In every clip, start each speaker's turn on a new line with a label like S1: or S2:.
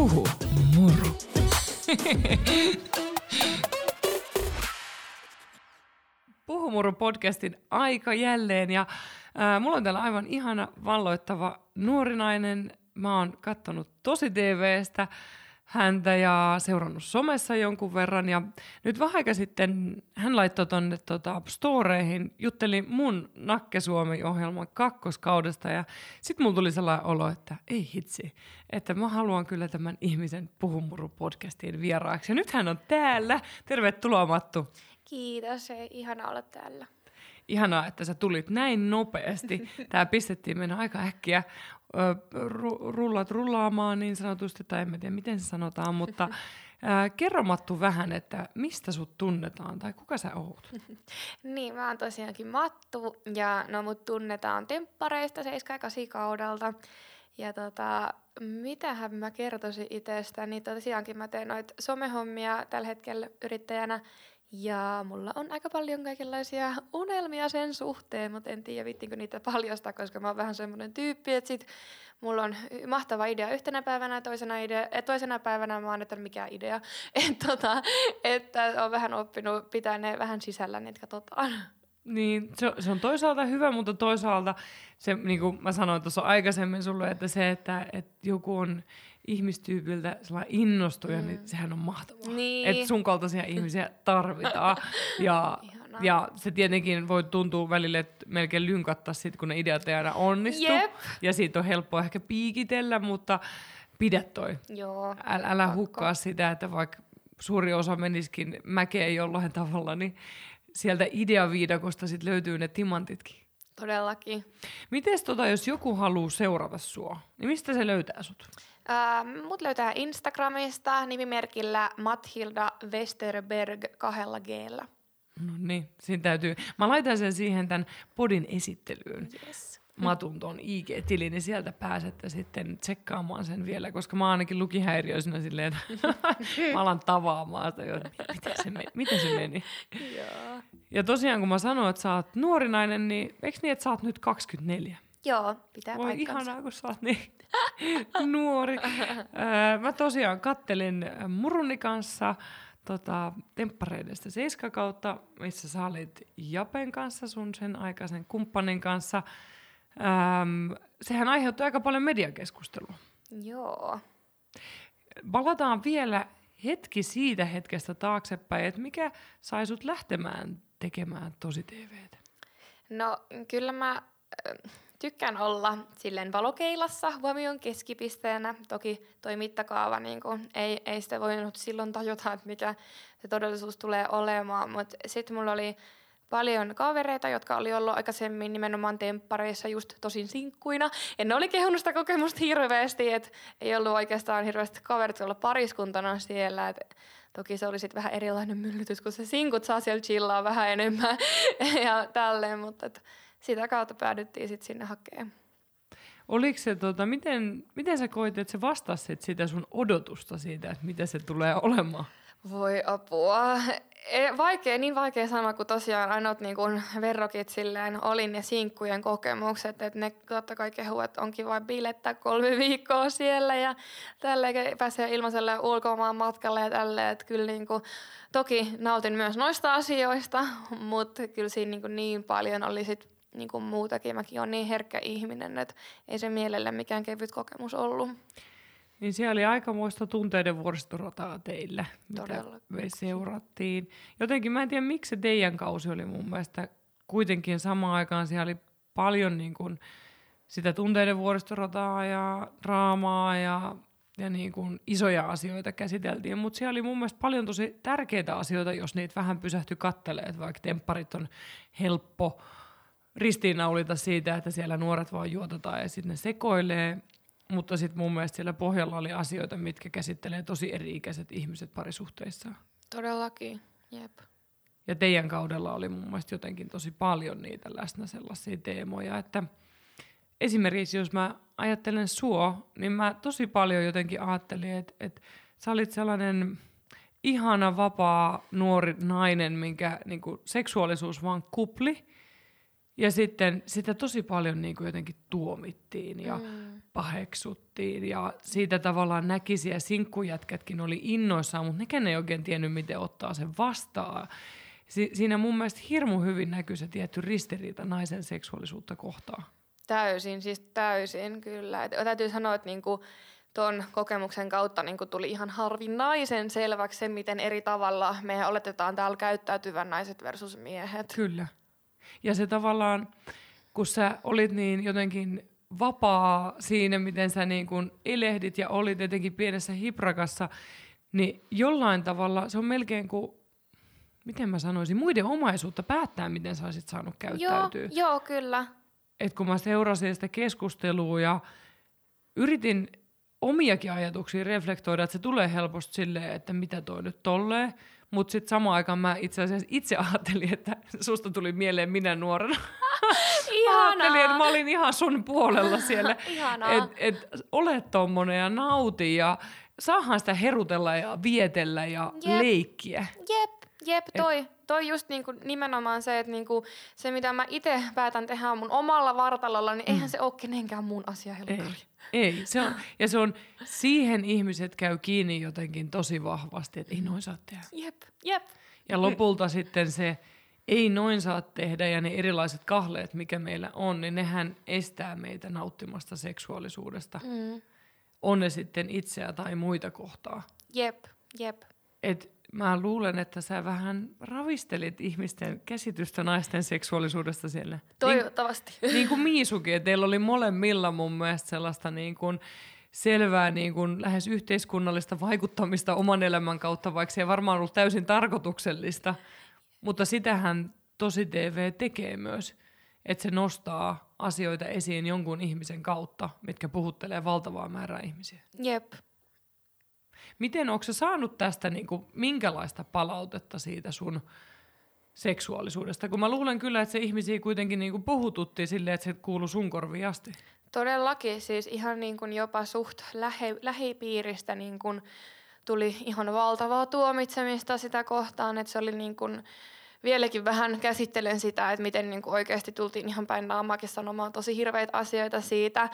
S1: Puhu muru. Puhumuru podcastin aika jälleen ja ää, mulla on täällä aivan ihana valloittava nuorinainen. Mä oon kattonut tosi TVstä häntä ja seurannut somessa jonkun verran. Ja nyt vähän aika sitten hän laittoi tonne tota, storeihin, jutteli mun Nakke Suomi-ohjelman kakkoskaudesta ja sitten mulla tuli sellainen olo, että ei hitsi, että mä haluan kyllä tämän ihmisen Puhumuru-podcastiin vieraaksi. Ja nyt hän on täällä. Tervetuloa Mattu.
S2: Kiitos, ei ihana olla täällä.
S1: Ihanaa, että sä tulit näin nopeasti. Tämä pistettiin mennä aika äkkiä ru- rullat rullaamaan niin sanotusti, tai en tiedä miten se sanotaan, mutta ää, kerro Mattu vähän, että mistä sut tunnetaan tai kuka sä oot?
S2: Niin, mä oon tosiaankin Mattu ja no mut tunnetaan temppareista 7 ja 8 kaudelta. Ja tota, mitähän mä kertoisin itsestäni, niin tosiaankin mä teen noita somehommia tällä hetkellä yrittäjänä ja mulla on aika paljon kaikenlaisia unelmia sen suhteen, mutta en tiedä vittinkö niitä paljasta, koska mä oon vähän semmoinen tyyppi, että sit mulla on mahtava idea yhtenä päivänä ja toisena, idea, ja toisena päivänä mä oon, että mikä idea. Et, tota, että on vähän oppinut pitää ne vähän sisällä, niin katsotaan.
S1: Niin, se, se on toisaalta hyvä, mutta toisaalta se, niin kuin mä sanoin tuossa aikaisemmin sulle, että se, että, että joku on ihmistyypiltä sellainen innostuja, mm. niin sehän on mahtavaa.
S2: Niin.
S1: Että sun kaltaisia ihmisiä tarvitaan. Ja,
S2: Ihanaa.
S1: ja se tietenkin voi tuntua välille, että melkein lynkattaa sit, kun ne ideat ei aina onnistu.
S2: Jep.
S1: Ja siitä on helppo ehkä piikitellä, mutta pidä toi.
S2: Joo.
S1: Älä, älä
S2: pakko.
S1: hukkaa sitä, että vaikka suuri osa menisikin mäkeen jollain tavalla, niin sieltä ideaviidakosta sit löytyy ne timantitkin.
S2: Todellakin.
S1: Mites tota, jos joku haluaa seurata sua, niin mistä se löytää sut?
S2: Ähm, mut löytää Instagramista nimimerkillä Mathilda Westerberg kahdella g
S1: No niin, siinä täytyy. Mä laitan sen siihen tämän podin esittelyyn.
S2: Yes.
S1: Matun ton IG-tilin, niin sieltä pääsette sitten tsekkaamaan sen vielä, koska mä ainakin lukihäiriöisenä silleen, että mä alan tavaamaan sitä, jo, että miten se, meni, miten se meni. Ja tosiaan kun mä sanoin, että sä oot nuorinainen, niin eikö niin, että sä oot nyt 24?
S2: Joo, pitää
S1: Voi
S2: paikkansa.
S1: ihanaa, kun sä oot niin nuori. Öö, mä tosiaan kattelin Muruni kanssa tota, temppareidesta seiska kautta, missä sä olit Japen kanssa, sun sen aikaisen kumppanin kanssa. Öm, sehän aiheutti aika paljon mediakeskustelua.
S2: Joo.
S1: Palataan vielä hetki siitä hetkestä taaksepäin, että mikä sai sut lähtemään tekemään tosi TVtä?
S2: No kyllä mä tykkään olla silleen valokeilassa huomion keskipisteenä. Toki toi mittakaava niin kun, ei, ei sitä voinut silloin tajuta, että mikä se todellisuus tulee olemaan. Mutta sitten mulla oli paljon kavereita, jotka oli ollut aikaisemmin nimenomaan temppareissa just tosin sinkkuina. Ja ne oli kehunut sitä kokemusta hirveästi, että ei ollut oikeastaan hirveästi kaverit olla pariskuntana siellä. Et toki se oli sitten vähän erilainen myllytys, kun se sinkut saa siellä chillaa vähän enemmän ja tälleen, mutta et sitä kautta päädyttiin sitten sinne hakemaan.
S1: Oliko se, tota, miten, miten sä koit, että se vastasit sitä sun odotusta siitä, että mitä se tulee olemaan?
S2: Voi apua. E, Vaikea, niin vaikea sanoa, kun tosiaan ainoat niin kuin verrokit silleen oli ne sinkkujen kokemukset, että ne totta kai kehuu, että on kiva bilettää kolme viikkoa siellä ja tälleen pääsee ilmaiselle ulkomaan matkalle ja tälleen, että kyllä niin kuin, toki nautin myös noista asioista, mutta kyllä siinä niin, kuin niin paljon oli sit niin kuin muutakin. Mäkin olen niin herkkä ihminen, että ei se mielelle mikään kevyt kokemus ollut.
S1: Niin siellä oli aikamoista tunteiden vuoristorataa teillä, mitä
S2: Todellakin.
S1: me seurattiin. Jotenkin mä en tiedä, miksi se teidän kausi oli mun mielestä kuitenkin samaan aikaan. Siellä oli paljon niin kuin sitä tunteiden vuoristorataa ja draamaa ja, ja niin kuin isoja asioita käsiteltiin. Mutta siellä oli mun mielestä paljon tosi tärkeitä asioita, jos niitä vähän pysähtyi kattelemaan. Vaikka tempparit on helppo ristiinnaulita siitä, että siellä nuoret vaan juotetaan ja sitten ne sekoilee. Mutta sitten mun mielestä siellä pohjalla oli asioita, mitkä käsittelee tosi eri-ikäiset ihmiset parisuhteissaan.
S2: Todellakin, jep.
S1: Ja teidän kaudella oli mun mielestä jotenkin tosi paljon niitä läsnä sellaisia teemoja, että esimerkiksi jos mä ajattelen sua, niin mä tosi paljon jotenkin ajattelin, että, että sä olit sellainen ihana, vapaa, nuori nainen, minkä niin kuin, seksuaalisuus vaan kupli. Ja sitten sitä tosi paljon niin kuin, jotenkin tuomittiin. Ja, mm. paheksuttiin ja siitä tavallaan näkisi ja sinkkujätkätkin oli innoissaan, mutta nekään ei oikein tiennyt, miten ottaa sen vastaan. Si- siinä mun mielestä hirmu hyvin näkyy se tietty ristiriita naisen seksuaalisuutta kohtaan.
S2: Täysin, siis täysin kyllä. Et täytyy sanoa, että niinku tuon kokemuksen kautta niinku tuli ihan harvinaisen selväksi se, miten eri tavalla me oletetaan täällä käyttäytyvän naiset versus miehet.
S1: Kyllä. Ja se tavallaan, kun sä olit niin jotenkin vapaa siinä, miten sä niin kuin elehdit ja olit jotenkin pienessä hiprakassa, niin jollain tavalla se on melkein kuin, miten mä sanoisin, muiden omaisuutta päättää, miten sä olisit saanut käyttäytyä.
S2: Joo, joo kyllä.
S1: Et kun mä seurasin sitä keskustelua ja yritin omiakin ajatuksia reflektoida, että se tulee helposti silleen, että mitä toi nyt tolleen, mutta sitten samaan aikaan mä itse asiassa itse ajattelin, että susta tuli mieleen minä nuorena. Ajattelin, että mä olin ihan sun puolella siellä. että et, ole tommonen ja nauti ja saahan sitä herutella ja vietellä ja Jep. leikkiä.
S2: Jep, jep, toi. Et, toi just niinku nimenomaan se, että niinku se mitä mä itse päätän tehdä mun omalla vartalolla, niin mm. eihän se ole kenenkään muun asia helkkari.
S1: Ei, ei. Se on, ja se on, siihen ihmiset käy kiinni jotenkin tosi vahvasti, että ei noin saa tehdä.
S2: Jep, jep.
S1: Ja lopulta mm. sitten se ei noin saa tehdä ja ne erilaiset kahleet, mikä meillä on, niin nehän estää meitä nauttimasta seksuaalisuudesta. Mm. On ne sitten itseä tai muita kohtaa.
S2: Jep, jep.
S1: Et mä luulen, että sä vähän ravistelit ihmisten käsitystä naisten seksuaalisuudesta siellä.
S2: Toivottavasti.
S1: Niin, niin kuin Miisukin, että teillä oli molemmilla mun mielestä sellaista niin kuin selvää niin kuin lähes yhteiskunnallista vaikuttamista oman elämän kautta, vaikka se ei varmaan ollut täysin tarkoituksellista. Mutta sitähän tosi TV tekee myös, että se nostaa asioita esiin jonkun ihmisen kautta, mitkä puhuttelee valtavaa määrää ihmisiä.
S2: Jep.
S1: Miten onko saanut tästä niin kuin, minkälaista palautetta siitä sun seksuaalisuudesta? Kun mä luulen kyllä, että se ihmisiä kuitenkin niin kuin puhututti silleen, että se kuuluu sun korviin asti.
S2: Todellakin, siis ihan niin kuin jopa suht lähe, lähipiiristä niin kuin tuli ihan valtavaa tuomitsemista sitä kohtaan, että se oli niin kuin, vieläkin vähän käsittelen sitä, että miten niin kuin oikeasti tultiin ihan päin naamaakin sanomaan tosi hirveitä asioita siitä,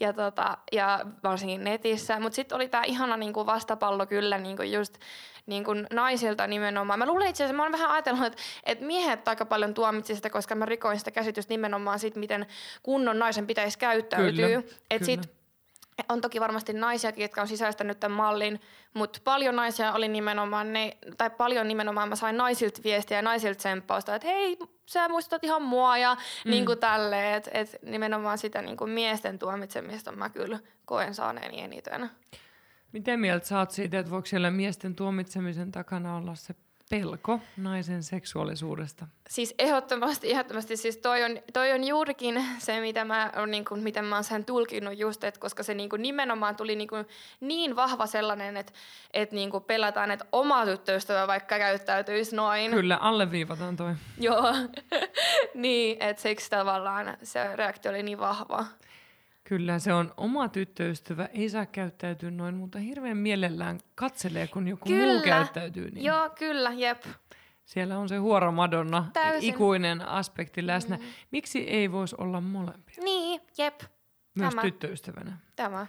S2: ja, tota, ja varsinkin netissä. Mutta sitten oli tämä ihana niin kuin vastapallo kyllä niin kuin just niin kuin naisilta nimenomaan. Mä luulen itse asiassa, mä oon vähän ajatellut, että, että miehet aika paljon tuomitsi sitä, koska mä rikoin sitä käsitystä nimenomaan siitä, miten kunnon naisen pitäisi käyttäytyä. Kyllä, Et kyllä. Sit, on toki varmasti naisiakin, jotka on sisäistänyt tämän mallin, mutta paljon naisia oli nimenomaan ne, tai paljon nimenomaan mä sain naisilta viestiä ja naisilta tsemppausta, että hei, sä muistat ihan mua ja mm. niin kuin tälleen, että et nimenomaan sitä niin kuin miesten tuomitsemista mä kyllä koen saaneeni eniten.
S1: Miten mieltä sä oot siitä, että voiko siellä miesten tuomitsemisen takana olla se pelko naisen seksuaalisuudesta?
S2: Siis ehdottomasti, ehdottomasti. Siis toi on, toi on juurikin se, mitä mä, on, niin kuin, miten mä oon sen tulkinut just, että koska se niin kuin nimenomaan tuli niin, kuin niin vahva sellainen, että, että niin kuin pelataan, että oma tyttöystävä vaikka käyttäytyisi noin.
S1: Kyllä, alleviivataan toi.
S2: Joo, niin, että siksi tavallaan se reaktio oli niin vahva.
S1: Kyllä, se on oma tyttöystävä, ei saa käyttäytyä noin, mutta hirveän mielellään katselee, kun joku kyllä. muu käyttäytyy niin.
S2: Joo, kyllä, jep.
S1: Siellä on se huora Madonna, Täysin. ikuinen aspekti läsnä. Mm. Miksi ei voisi olla molempia?
S2: Niin, jep.
S1: Myös Tämä. tyttöystävänä.
S2: Tämä.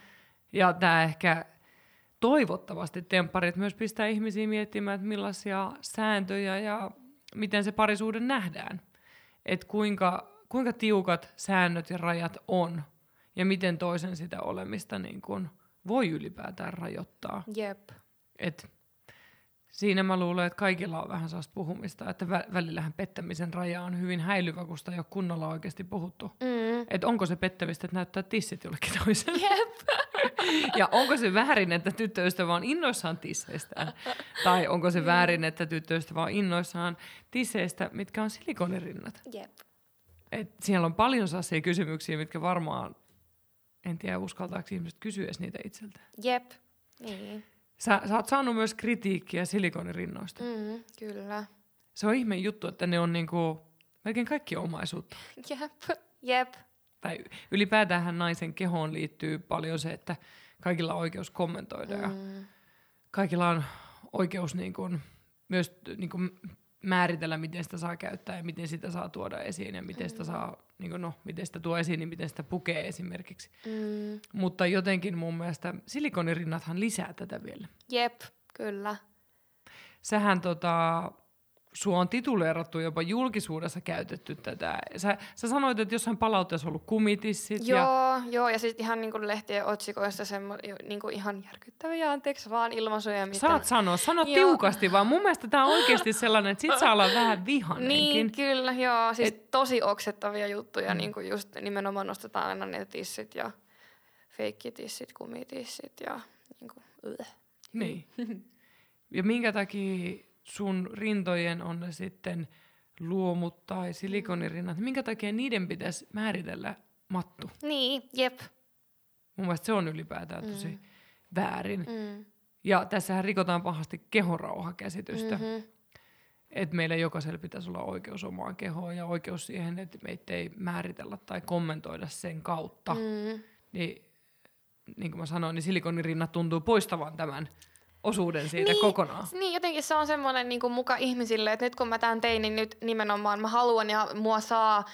S1: Ja tämä ehkä toivottavasti tempparit myös pistää ihmisiä miettimään, että millaisia sääntöjä ja miten se parisuuden nähdään. Että kuinka, kuinka tiukat säännöt ja rajat on ja miten toisen sitä olemista niin kuin voi ylipäätään rajoittaa.
S2: Jep.
S1: Et siinä mä luulen, että kaikilla on vähän sellaista puhumista, että vä- välillähän pettämisen raja on hyvin häilyvä, kun sitä ei ole kunnolla oikeasti puhuttu. Mm. Että onko se pettämistä, että näyttää tissit jollekin toiselle.
S2: Jep.
S1: ja onko se väärin, että tyttöystävä on innoissaan tisseistä? tai onko se mm. väärin, että tyttöystävä on innoissaan tisseistä, mitkä on silikonirinnat?
S2: Jep.
S1: Et siellä on paljon sellaisia kysymyksiä, mitkä varmaan en tiedä uskaltaako ihmiset kysyä edes niitä itseltään.
S2: Jep, niin.
S1: Sä, sä oot saanut myös kritiikkiä silikonirinnoista.
S2: Mm, kyllä.
S1: Se on ihme juttu, että ne on niinku melkein kaikki omaisuutta.
S2: Jep, jep.
S1: Tai ylipäätään naisen kehoon liittyy paljon se, että kaikilla on oikeus kommentoida mm. ja kaikilla on oikeus niin kuin, myös niin kuin määritellä, miten sitä saa käyttää ja miten sitä saa tuoda esiin ja miten sitä saa, niin kuin, no, miten sitä tuo esiin, niin miten sitä pukee esimerkiksi.
S2: Mm.
S1: Mutta jotenkin mun mielestä silikonirinnathan lisää tätä vielä.
S2: Jep, kyllä.
S1: Sähän tota, sua on tituleerattu jopa julkisuudessa käytetty tätä. Sä, sä sanoit, että jossain palautteessa on ollut kumitissit.
S2: Joo,
S1: ja...
S2: joo, ja sitten ihan niinku lehtien otsikoissa semmo, niinku ihan järkyttäviä, anteeksi vaan ilmaisuja. Miten...
S1: Saat sanoa, sano
S2: Joo.
S1: tiukasti vaan. Mun mielestä tää on oikeasti sellainen, että sit saa olla vähän vihanenkin.
S2: Niin, kyllä, joo. Siis
S1: Et-
S2: tosi oksettavia juttuja,
S1: Mm.
S2: mm. niin kuin just nimenomaan nostetaan aina ne tissit ja feikkitissit, kumitissit ja niin kuin,
S1: Niin. Ja minkä takia sun rintojen on ne sitten luomut tai silikonirinnat, niin minkä takia niiden pitäisi määritellä mattu?
S2: Niin, jep.
S1: Mun mielestä se on ylipäätään tosi
S2: Mm.
S1: väärin.
S2: Mm.
S1: Ja tässähän rikotaan pahasti kehorauhakäsitystä.
S2: Mm-hmm.
S1: Että meillä jokaisella pitäisi olla oikeus omaan kehoon ja oikeus siihen, että meitä ei määritellä tai kommentoida sen kautta. Mm.
S2: Mm.
S1: Niin, niin kuin mä sanoin, niin silikonirinnat tuntuu poistavan tämän osuuden siitä
S2: Niin,
S1: kokonaan.
S2: Niin, jotenkin se on semmoinen niin kuin muka ihmisille, että nyt kun mä tämän tein, niin nyt nimenomaan mä haluan ja mua saa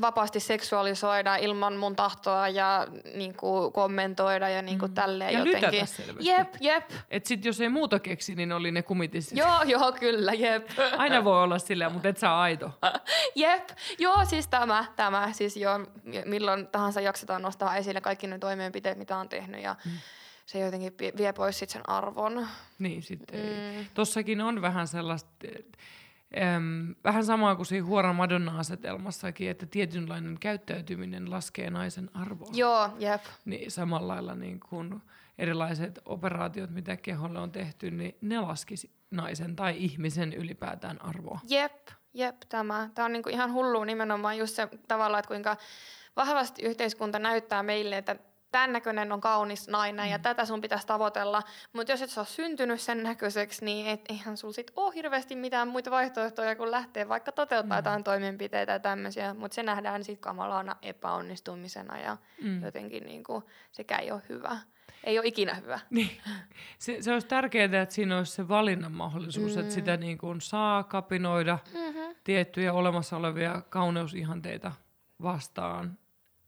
S2: vapaasti seksuaalisoida ilman mun tahtoa ja niin kuin, kommentoida ja niin kuin,
S1: Mm.
S2: tälleen
S1: Ja
S2: jotenkin.
S1: selvästi.
S2: Jep, jep.
S1: Et sit jos ei muuta keksi, niin oli ne kumitissit.
S2: Joo, joo, kyllä, jep.
S1: Aina voi olla sillä, mutta et saa aito.
S2: Jep, joo, siis tämä, tämä, siis joo, milloin tahansa jaksetaan nostaa esille kaikki ne toimenpiteet, mitä on tehnyt ja mm. Se jotenkin vie- pois sit sen arvon.
S1: Niin sitten mm. Tossakin on vähän sellaista, äm, vähän samaa kuin siinä Huoran Madonna-asetelmassakin, että tietynlainen käyttäytyminen laskee naisen arvoa.
S2: Joo, jep.
S1: Niin samalla lailla niin kuin erilaiset operaatiot, mitä keholle on tehty, niin ne laskisi naisen tai ihmisen ylipäätään arvoa.
S2: Jep, jep, tämä. Tämä on niinku ihan hullu nimenomaan just se tavalla, että kuinka vahvasti yhteiskunta näyttää meille, että tämän näköinen on kaunis nainen ja tätä sun pitäisi tavoitella. Mutta jos et sä ole syntynyt sen näköiseksi, niin et, eihän sulla sit ole hirveästi mitään muita vaihtoehtoja kuin lähteä vaikka toteuttaa
S1: Mm.
S2: jotain toimenpiteitä ja tämmöisiä. Mutta se nähdään sitten kamalana epäonnistumisena ja
S1: Mm.
S2: jotenkin niinku, sekä ei ole hyvä. Ei ole ikinä hyvä.
S1: Niin. Se, se olisi tärkeää, että siinä olisi se valinnan mahdollisuus, mm. että
S2: Mm.
S1: sitä niin kuin saa kapinoida
S2: Mm-hmm.
S1: tiettyjä olemassa olevia kauneusihanteita vastaan.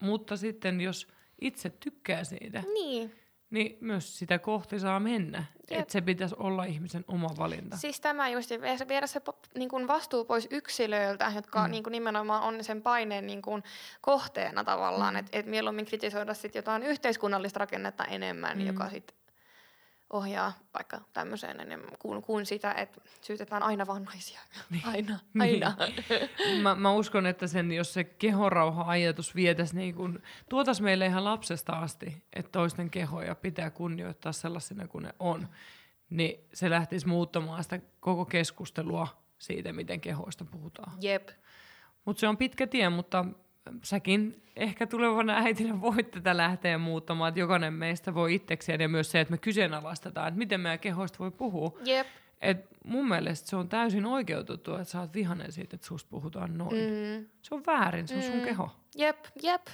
S1: Mutta sitten jos itse tykkää siitä,
S2: Niin.
S1: niin myös sitä kohti saa mennä. Että se pitäisi olla ihmisen oma valinta.
S2: Siis tämä just, viedä- se niin kuin vastuu pois yksilöiltä, jotka
S1: Mm.
S2: niin kuin nimenomaan on sen paineen niin kuin kohteena tavallaan.
S1: Mm.
S2: Että et mieluummin kritisoida sit jotain yhteiskunnallista rakennetta enemmän,
S1: Mm.
S2: mm. joka sitten ohjaa vaikka tämmöiseen enemmän kuin, kuin sitä, että syytetään aina vaan naisia.
S1: Niin.
S2: Aina,
S1: Niin.
S2: aina.
S1: Mä, mä uskon, että sen, jos se kehorauha-ajatus vietäisi, niin kun, tuotas meille ihan lapsesta asti, että toisten kehoja pitää kunnioittaa sellaisena kuin ne on, niin se lähtisi muuttamaan sitä koko keskustelua siitä, miten kehoista puhutaan.
S2: Jep.
S1: Mutta se on pitkä tie, mutta säkin ehkä tulevana äitinä voit tätä lähteä muuttamaan, että jokainen meistä voi itsekseen ja myös se, että me kyseenalaistetaan, että miten meidän kehoista voi puhua.
S2: Jep.
S1: Et mun mielestä se on täysin oikeutettu, että sä oot vihanen siitä, että susta puhutaan noin. Mm. Se on väärin, se on sun
S2: Mm.
S1: keho.
S2: Jep, jep.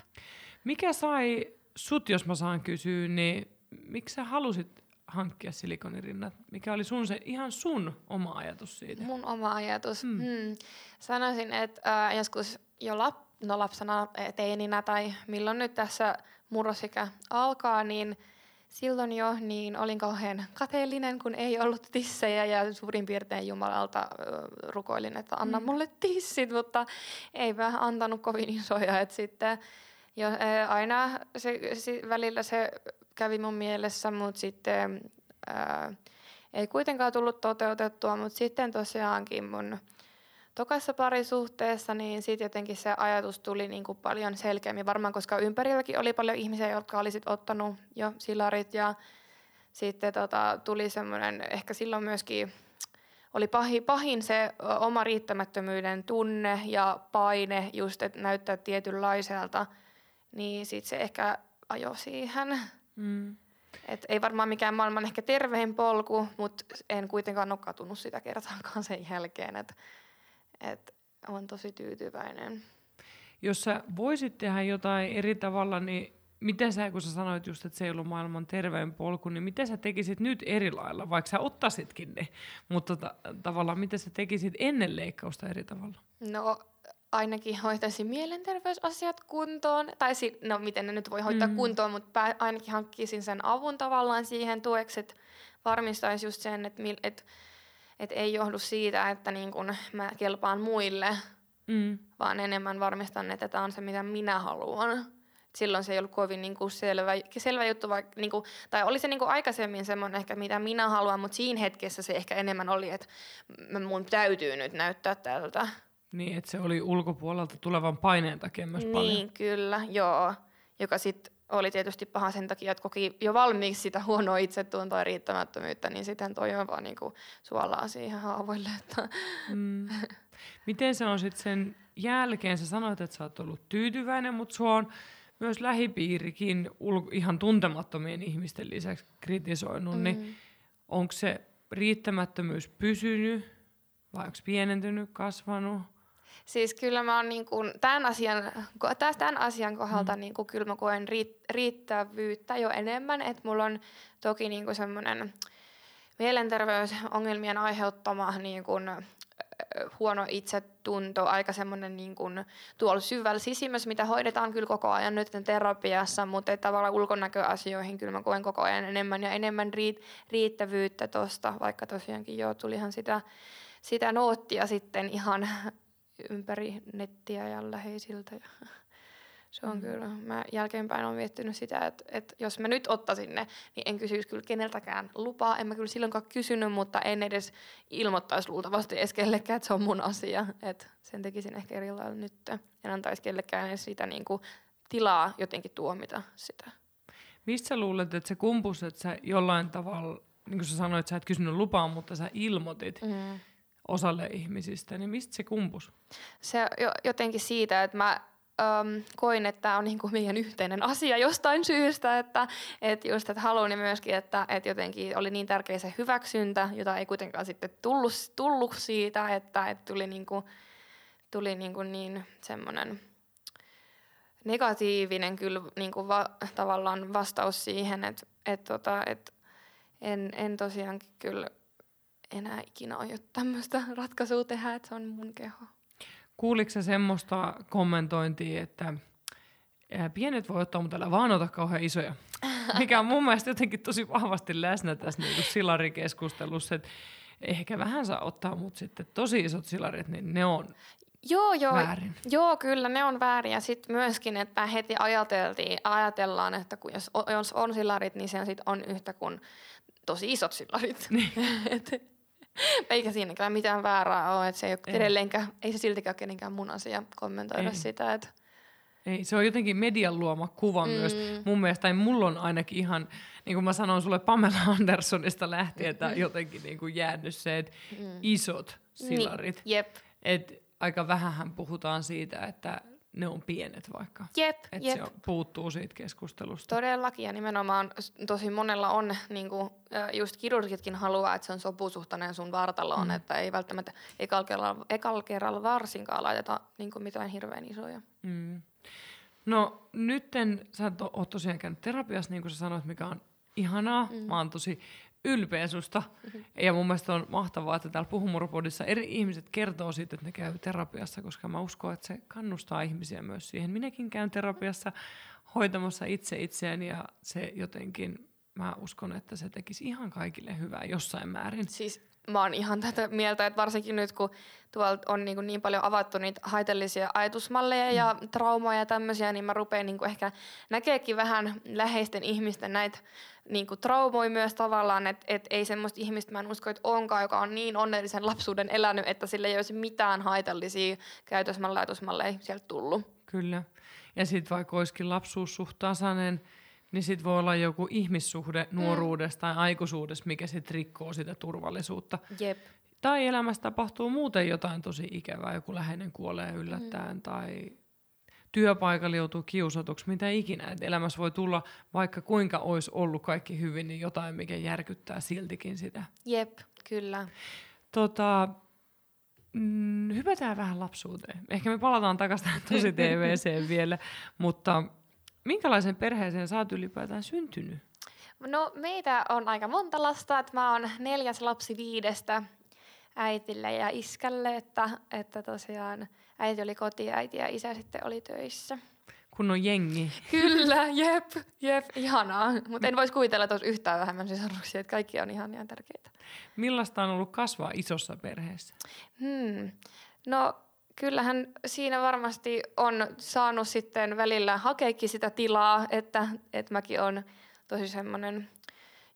S1: Mikä sai sut, jos mä saan kysyä, niin miksi sä halusit hankkia silikonirinnat? Mikä oli sun se, ihan sun oma ajatus siitä?
S2: Mun oma ajatus.
S1: Mm.
S2: Mm. Hmm. Sanoisin, että äh, joskus jo lap, no lapsena, eh, teininä tai milloin nyt tässä murrosikä alkaa, niin silloin jo niin olin kauhean kateellinen, kun ei ollut tissejä ja suurin piirtein Jumalalta rukoilin, että anna
S1: Mm.
S2: mulle tissit, mutta eipä antanut kovin isoja. Et sitten jo, ä, aina se, se, välillä se kävi mun mielessä, mutta sitten ää, ei kuitenkaan tullut toteutettua, mutta sitten tosiaankin mun tokassa parisuhteessa, niin sitten jotenkin se ajatus tuli niin kuin paljon selkeämmin, varmaan koska ympärilläkin oli paljon ihmisiä, jotka olisit ottanut jo silarit ja sitten tota, tuli semmoinen, ehkä silloin myöskin oli pahin, pahin se oma riittämättömyyden tunne ja paine just, että näyttää tietynlaiselta, niin sitten se ehkä ajoi siihen.
S1: Mm.
S2: Et ei varmaan mikään maailman ehkä tervein polku, mutta en kuitenkaan ole katunut sitä kertaakaan sen jälkeen. Et, et on tosi tyytyväinen.
S1: Jos sä voisit tehdä jotain eri tavalla, niin miten sä, kun sä sanoit just, että se ei ollut maailman terveen polku, niin miten sä tekisit nyt eri lailla, vaikka sä ottasitkin ne, mutta ta- tavallaan miten sä tekisit ennen leikkausta eri tavalla?
S2: No ainakin hoitaisin mielenterveysasiat kuntoon, tai si- no miten ne nyt voi hoitaa mm. kuntoon, mutta pä- ainakin hankkisin sen avun tavallaan siihen tueksi, että varmistaisi just sen, että, mil- että, että ei johdu siitä, että niin kun mä kelpaan muille, mm. vaan enemmän varmistan, että tämä on se, mitä minä haluan. Silloin se ei ollut kovin niin kuin selvä, selvä juttu, vaikka, niin kuin, tai oli se niin kuin aikaisemmin semmoinen ehkä, mitä minä haluan, mutta siinä hetkessä se ehkä enemmän oli, että mun täytyy nyt näyttää tältä.
S1: Niin, että se oli ulkopuolelta tulevan paineen takia myös
S2: niin,
S1: paljon.
S2: Niin, kyllä, joo. Joka sitten oli tietysti paha sen takia, että koki jo valmiiksi sitä huonoa itsetuntoa ja riittämättömyyttä, niin sitten toi on vaan niinku suolaa siihen haavoille. Että. Mm.
S1: Miten se on sitten sen jälkeen? Sä sanoit, että sä oot ollut tyytyväinen, mutta sua on myös lähipiirikin ihan tuntemattomien ihmisten lisäksi kritisoinut, niin mm. niin onko se riittämättömyys pysynyt vai onko pienentynyt, kasvanut?
S2: Siis kyllä mä oon niin kuin, tämän, asian, tämän asian kohdalta mm. niin kuin, kyllä mä koen riittävyyttä jo enemmän, että mulla on toki niin kuin semmoinen mielenterveysongelmien aiheuttama niin kuin, huono itsetunto, aika semmoinen niin kuin, tuolla syvällä sisimmässä, mitä hoidetaan kyllä koko ajan nyt terapiassa, mutta tavallaan ulkonäköasioihin kyllä mä koen koko ajan enemmän ja enemmän riit- riittävyyttä tuosta, vaikka tosiaankin joo, tulihan sitä, sitä noottia sitten ihan ympäri nettiä ja läheisiltä. Ja se on mm. kyllä, mä jälkeenpäin olen miettinyt sitä, että, että jos mä nyt ottaisin ne, niin en kysyisi kyllä keneltäkään lupaa. En mä kyllä silloinkaan kysynyt, mutta en edes ilmoittaisi luultavasti edes kellekään, että se on mun asia. Että sen tekisin ehkä eri lailla nyt. En antaisi kellekään edes sitä niin kuin, tilaa jotenkin tuomita sitä.
S1: Mistä sä luulet, että se kumpus, että sä jollain tavalla, niin kuin sä sanoit, että sä et kysynyt lupaa, mutta sä ilmoitit, mm osalle ihmisistä, niin mistä se kumpus?
S2: Se jotenkin siitä, että mä äm, koin, että tämä on niinku meidän yhteinen asia jostain syystä, että et just, että haluan myöskin, että et jotenkin oli niin tärkeä se hyväksyntä, jota ei kuitenkaan sitten tullut, tullut siitä, että et tuli, niinku, tuli niinku niin semmoinen negatiivinen kyllä niinku va, tavallaan vastaus siihen, että et tota, et en, en tosiaankin kyllä enää ikinä aio tämmöistä ratkaisua tehdä, että se on mun keho.
S1: Kuuliko se semmoista kommentointia, että pienet voi ottaa, mutta älä vaan ota kauhean isoja? Mikä on mun mielestä jotenkin tosi vahvasti läsnä tässä niin silarikeskustelussa, että ehkä vähän saa ottaa, mutta sitten tosi isot silarit, niin ne on
S2: Joo, joo,
S1: väärin.
S2: joo, kyllä ne on väärin. Ja sitten myöskin, että heti ajateltiin, ajatellaan, että kun jos, jos on silarit, niin se sit on yhtä kuin tosi isot silarit. Niin. Eikä siinäkään mitään väärää ole, että se ei, ole ei. edelleenkään, ei se siltikään ole kenenkään mun asia kommentoida ei. sitä, että
S1: ei, se on jotenkin median luoma kuva mm. myös mun mielestä, tai mulla on ainakin ihan, niin kuin mä sanoin sulle Pamela Andersonista lähtien, että mm-hmm. jotenkin niin kuin jäänyt se, että mm. isot silarit.
S2: Niin, jep.
S1: Et aika vähän puhutaan siitä, että ne on pienet vaikka.
S2: Jep,
S1: Et
S2: jep.
S1: se puuttuu siitä keskustelusta.
S2: Todellakin ja nimenomaan tosi monella on, niin kuin, just kirurgitkin haluaa, että se on sopusuhtainen sun vartaloon, mm. että ei välttämättä ekalla kerralla, ekalla kerralla varsinkaan laiteta niin kuin mitään hirveän isoja. Mm.
S1: No nytten sä oot tosiaan käynyt terapiassa, niin kuin sä sanoit, mikä on ihanaa. Mm. Mä oon tosi ylpeä susta. Mm-hmm. Ja mun mielestä on mahtavaa, että täällä Puhumurupodissa eri ihmiset kertoo siitä, että ne käy terapiassa, koska mä uskon, että se kannustaa ihmisiä myös siihen. Minäkin käyn terapiassa hoitamassa itse itseäni ja se jotenkin, mä uskon, että se tekisi ihan kaikille hyvää jossain määrin.
S2: Siis mä oon ihan tätä mieltä, että varsinkin nyt kun tuolla on niin, niin paljon avattu niitä haitallisia ajatusmalleja mm. ja traumoja ja tämmöisiä, niin mä rupean niin ehkä näkeekin vähän läheisten ihmisten näitä niin kuin traumoja myös tavallaan, että et ei semmoista ihmistä mä en usko, että onkaan, joka on niin onnellisen lapsuuden elänyt, että sille ei olisi mitään haitallisia käytösmalleja ajatusmalleja sieltä tullut.
S1: Kyllä. Ja sitten vaikka olisikin lapsuussuhtaasainen, niin sitten voi olla joku ihmissuhde mm. nuoruudessa mm. tai aikuisuudessa, mikä sitten rikkoo sitä turvallisuutta.
S2: Jep.
S1: Tai elämässä tapahtuu muuten jotain tosi ikävää, joku läheinen kuolee yllättäen mm. tai työpaikalla joutuu kiusatuksi, mitä ikinä. Et elämässä voi tulla, vaikka kuinka olisi ollut kaikki hyvin, niin jotain, mikä järkyttää siltikin sitä.
S2: Jep, kyllä.
S1: Tota, mm, hypätään vähän lapsuuteen. Ehkä me palataan takaisin tähän tosi TVC vielä, mutta minkälaisen perheeseen sä oot ylipäätään syntynyt?
S2: No meitä on aika monta lasta, että mä oon neljäs lapsi viidestä äitille ja iskälle, että, että tosiaan äiti oli kotiäiti ja isä sitten oli töissä.
S1: Kun on jengi.
S2: Kyllä, jep, jep, ihanaa. Mutta en voisi kuvitella, että olisi yhtään vähemmän sisaruksia, että kaikki on ihan, ihan tärkeitä.
S1: Millaista on ollut kasvaa isossa perheessä?
S2: Hmm. No kyllähän siinä varmasti on saanut sitten välillä hakeekin sitä tilaa, että, että mäkin on tosi semmoinen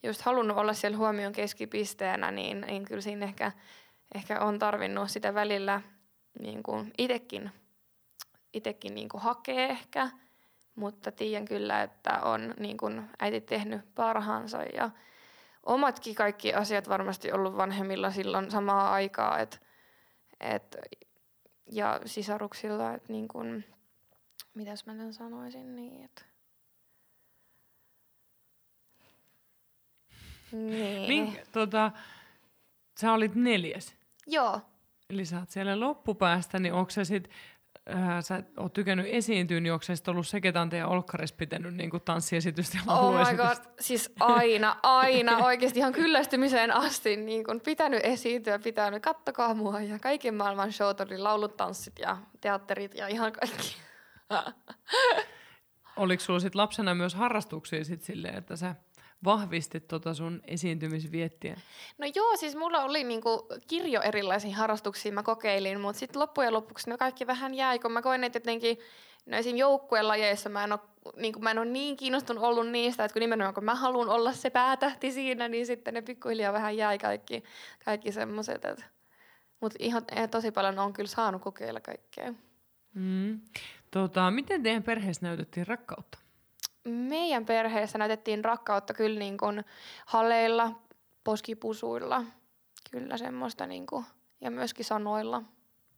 S2: just halunnut olla siellä huomion keskipisteenä, niin, niin kyllä siinä ehkä, ehkä on tarvinnut sitä välillä niin kuin itekin, itekin niin kuin hakee ehkä, mutta tiedän kyllä, että on niin kuin äiti tehnyt parhaansa ja omatkin kaikki asiat varmasti ollut vanhemmilla silloin samaa aikaa, että et, ja sisaruksilla, että niin kuin, mitäs mä tämän sanoisin, niin että Niin.
S1: Mink, tota, sä olit neljäs.
S2: Joo.
S1: Eli sä oot siellä loppupäästä, niin onko se sit, äh, sä oot tykännyt esiintyä, niin onko se sit ollut se, ketä on teidän olkkaris pitänyt niin tanssiesitystä ja
S2: Oh my god, siis aina, aina, oikeasti ihan kyllästymiseen asti niin kun pitänyt esiintyä, pitänyt, kattokaa mua ja kaiken maailman showt oli laulut, tanssit ja teatterit ja ihan kaikki.
S1: Oliko sulla sit lapsena myös harrastuksia sit silleen, että sä vahvistit tota sun esiintymisviettiä?
S2: No joo, siis mulla oli niinku kirjo erilaisia harrastuksia, mä kokeilin, mutta sitten loppujen lopuksi ne kaikki vähän jäi, kun mä koin, että jotenkin no esim. joukkuelajeissa mä en ole niin mä en ole niin kiinnostunut ollut niistä, että kun nimenomaan kun mä haluan olla se päätähti siinä, niin sitten ne pikkuhiljaa vähän jäi kaikki, kaikki semmoiset. Mutta ihan tosi paljon on kyllä saanut kokeilla kaikkea.
S1: Mm. Tota, miten teidän perheessä näytettiin rakkautta?
S2: Meidän perheessä näytettiin rakkautta kyllä niin kuin haleilla, poskipusuilla, kyllä semmoista niin kuin, ja myöskin sanoilla.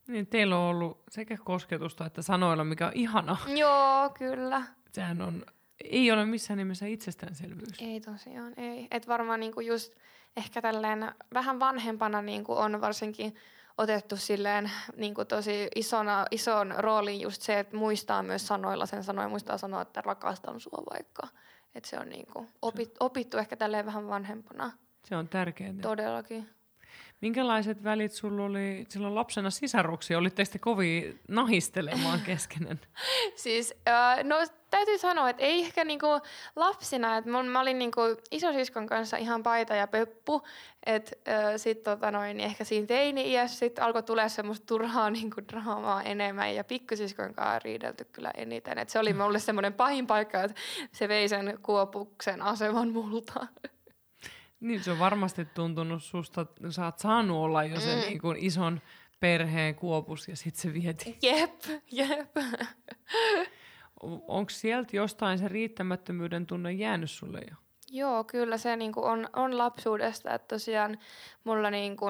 S1: Niin, teillä on ollut sekä kosketusta että sanoilla, mikä on ihana.
S2: Joo, kyllä.
S1: Sehän on, ei ole missään nimessä itsestäänselvyys.
S2: Ei tosiaan, ei. Et varmaan niinku just ehkä tälleen vähän vanhempana niinku on varsinkin otettu silleen niin kuin tosi isona, ison roolin just se, että muistaa myös sanoilla sen sanoja, muistaa sanoa, että rakastan sua vaikka. Että se on niin kuin opit, opittu ehkä tälleen vähän vanhempana.
S1: Se on tärkeää.
S2: Todellakin.
S1: Minkälaiset välit sulla oli silloin lapsena sisaruksia? Olitteko te kovin nahistelemaan keskenen?
S2: siis, äh, no täytyy sanoa, että ei ehkä niinku lapsina, että mä olin niinku isosiskon kanssa ihan paita ja peppu, että sitten tota noin, niin ehkä siinä teini-iässä sit alkoi tulla semmoista turhaa niinku draamaa enemmän ja pikkusiskon kanssa riidelty kyllä eniten. Et se oli mulle semmoinen pahin paikka, että se vei sen kuopuksen aseman multa.
S1: Niin, se on varmasti tuntunut susta, sä oot saanut olla jo sen mm. niin kuin ison perheen kuopus ja sitten se vieti.
S2: Jep, jep.
S1: Onko sieltä jostain se riittämättömyyden tunne jäänyt sulle jo?
S2: Joo, kyllä se niinku on, on lapsuudesta, että tosiaan mulla niinku,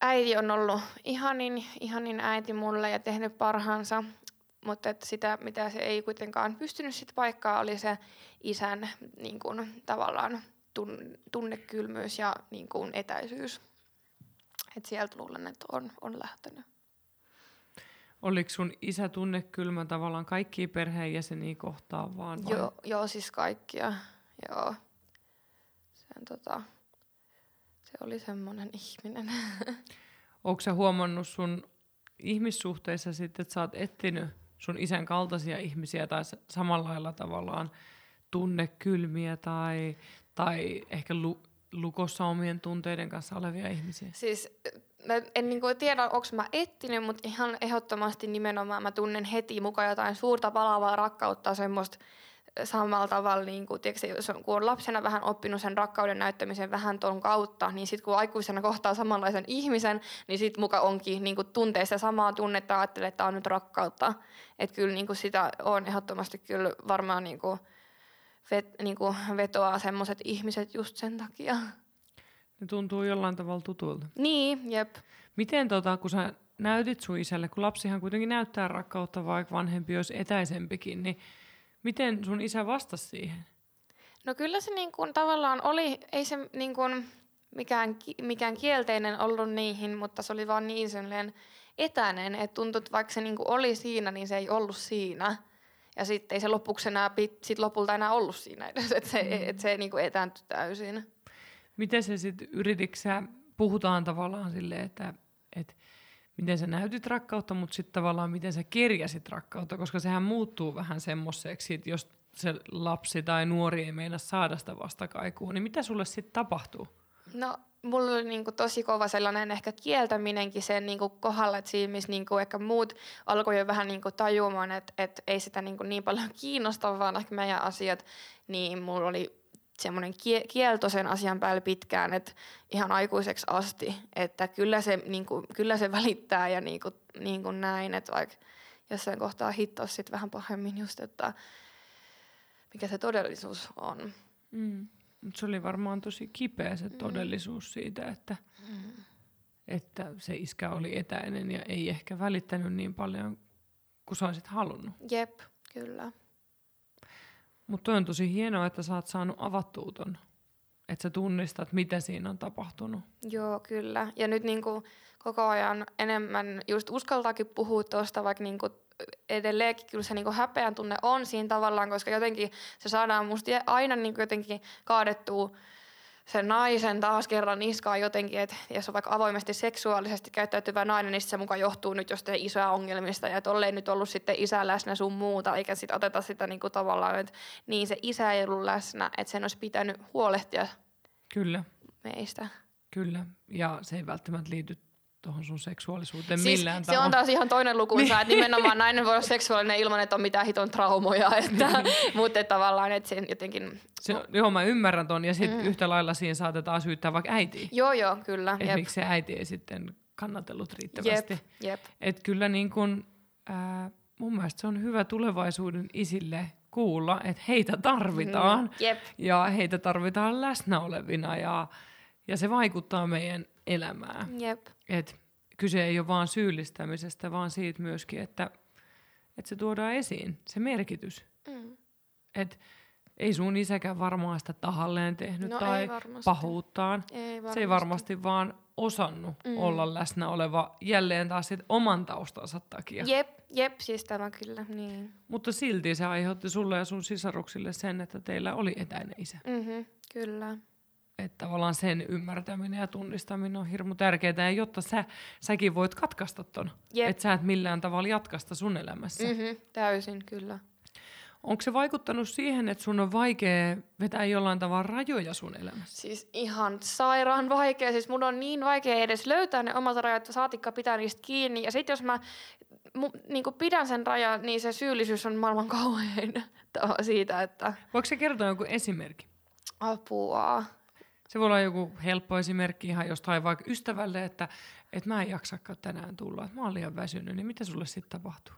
S2: äiti on ollut ihanin, ihanin äiti mulle ja tehnyt parhaansa, mutta että sitä, mitä se ei kuitenkaan pystynyt sit paikkaa, oli se isän niin kuin, tavallaan tunnekylmyys ja niin kuin etäisyys. Et sieltä luulen, että on, on lähtenyt.
S1: Oliko sun isä tunnekylmä tavallaan kaikkia perheenjäseniä kohtaan vaan?
S2: Vai? Joo, joo, siis kaikkia. Joo. Sen, tota, se oli semmoinen ihminen.
S1: Onko sä huomannut sun ihmissuhteissa sitten, että sä oot etsinyt sun isän kaltaisia ihmisiä tai samalla lailla tavallaan tunnekylmiä tai, tai ehkä lu, lukossa omien tunteiden kanssa olevia ihmisiä?
S2: Siis mä en niin kuin tiedä, onko mä etsinyt, mutta ihan ehdottomasti nimenomaan mä tunnen heti mukaan jotain suurta palavaa rakkautta, semmoista samalla tavalla, niin kuin, tiedätkö, kun on lapsena vähän oppinut sen rakkauden näyttämisen vähän ton kautta, niin sitten kun aikuisena kohtaa samanlaisen ihmisen, niin sitten muka onkin niin kuin, tuntee sitä samaa tunnetta, ajattelee, että tämä on nyt rakkautta. Että kyllä niin kuin, sitä on ehdottomasti kyllä varmaan niin kuin, vet, niin kuin vetoaa semmoiset ihmiset just sen takia.
S1: Ne tuntuu jollain tavalla tutulta.
S2: Niin, jep.
S1: Miten tota, kun sä näytit sun isälle, kun lapsihan kuitenkin näyttää rakkautta, vaikka vanhempi olisi etäisempikin, niin miten sun isä vastasi siihen?
S2: No kyllä se niin kuin tavallaan oli, ei se niin kuin mikään, mikään kielteinen ollut niihin, mutta se oli vaan niin etäinen, että tuntui, että vaikka se niin kuin oli siinä, niin se ei ollut siinä. Ja sitten ei se lopuksi enää, pit- sit lopulta enää ollut siinä edes, että se,
S1: Mm.
S2: et se niinku etääntyi täysin.
S1: Miten se sitten yritiksä, puhutaan tavallaan silleen, että, että miten sä näytit rakkautta, mutta sitten tavallaan miten sä kirjasit rakkautta, koska sehän muuttuu vähän semmoiseksi, että jos se lapsi tai nuori ei meina saada sitä vastakaikua, niin mitä sulle sitten tapahtuu?
S2: No, mulla oli niinku tosi kova sellainen ehkä kieltäminenkin sen niinku kohdalla, että siinä missä niinku ehkä muut alkoi jo vähän niinku tajuamaan, että et ei sitä niinku niin paljon kiinnosta, vaan ehkä meidän asiat, niin mulla oli semmoinen kie- kielto sen asian päälle pitkään, että ihan aikuiseksi asti, että kyllä se, niinku, kyllä se välittää ja niinku, niinku näin, että vaikka jossain kohtaa hittoa sitten vähän pahemmin just, että mikä se todellisuus on.
S1: Mm. Mut se oli varmaan tosi kipeä se todellisuus siitä, että,
S2: Mm.
S1: että se iskä oli etäinen ja ei ehkä välittänyt niin paljon kuin sä olisit halunnut.
S2: Jep, kyllä.
S1: Mutta on tosi hienoa, että sä oot saanut avattua ton. Että sä tunnistat, mitä siinä on tapahtunut.
S2: Joo, kyllä. Ja nyt niinku koko ajan enemmän just uskaltaakin puhua tuosta, vaikka niinku edelleenkin kyllä se niinku häpeän tunne on siinä tavallaan, koska jotenkin se saadaan musta aina niinku jotenkin kaadettua sen naisen taas kerran niskaan jotenkin, että jos on vaikka avoimesti seksuaalisesti käyttäytyvä nainen, niin se mukaan johtuu nyt jostain isoja ongelmista ja tollei nyt ollut sitten isä läsnä sun muuta, eikä sit oteta sitä niinku tavallaan, että niin se isä ei ollut läsnä, että sen olisi pitänyt huolehtia
S1: Kyllä,
S2: meistä.
S1: kyllä. Ja se ei välttämättä liity tuohon sun seksuaalisuuteen
S2: Siis
S1: millään
S2: se on taas ihan toinen lukunsa, että nimenomaan nainen voi olla seksuaalinen ilman, että on mitään hiton traumoja, että, mutta että tavallaan, että sen jotenkin...
S1: Se, joo, mä ymmärrän ton. Ja sitten mm. yhtä lailla siinä saatetaan syyttää vaikka äitiä.
S2: Joo, joo, kyllä.
S1: Että miksi se äiti ei sitten kannatellut riittävästi.
S2: jep, jep.
S1: Että kyllä niin kun, ää, mun mielestä se on hyvä tulevaisuuden isille kuulla, että heitä tarvitaan.
S2: Mm, jep,
S1: Ja heitä tarvitaan läsnä olevina ja, ja se vaikuttaa meidän elämään.
S2: jep.
S1: Et kyse ei ole vaan syyllistämisestä, vaan siitä myöskin, että, että se tuodaan esiin, se merkitys.
S2: Mm.
S1: Et ei sun isäkään varmaan sitä tahalleen tehnyt
S2: No
S1: tai
S2: ei varmasti.
S1: pahuuttaan.
S2: Ei varmasti.
S1: Se ei varmasti vaan osannut
S2: mm.
S1: olla läsnä oleva jälleen taas sit oman taustansa takia.
S2: Jep, jep, siis tämä kyllä, niin.
S1: Mutta silti se aiheutti sulle ja sun sisaruksille sen, että teillä oli etäinen isä.
S2: Mm-hmm, kyllä.
S1: Että tavallaan sen ymmärtäminen ja tunnistaminen on hirmu tärkeää, ja jotta sä, säkin voit katkaista ton.
S2: Jep.
S1: Että sä et millään tavalla jatkasta sun elämässä. Mm.
S2: Mm-hmm, täysin, kyllä.
S1: Onko se vaikuttanut siihen, että sun on vaikea vetää jollain tavalla rajoja sun elämässä?
S2: Siis ihan sairaan vaikea. Siis mun on niin vaikea edes löytää ne omat rajat, että saatikka pitää niistä kiinni. Ja sitten jos mä mu, niin pidän sen rajan, niin se syyllisyys on maailman kauhein siitä, että
S1: Voiko se kertoa joku esimerkki?
S2: apua.
S1: Se voi olla joku helppo esimerkki ihan jostain vaikka ystävälle, että, että mä en jaksakaan tänään tulla, että mä oon liian väsynyt, niin mitä sulle sitten tapahtuu?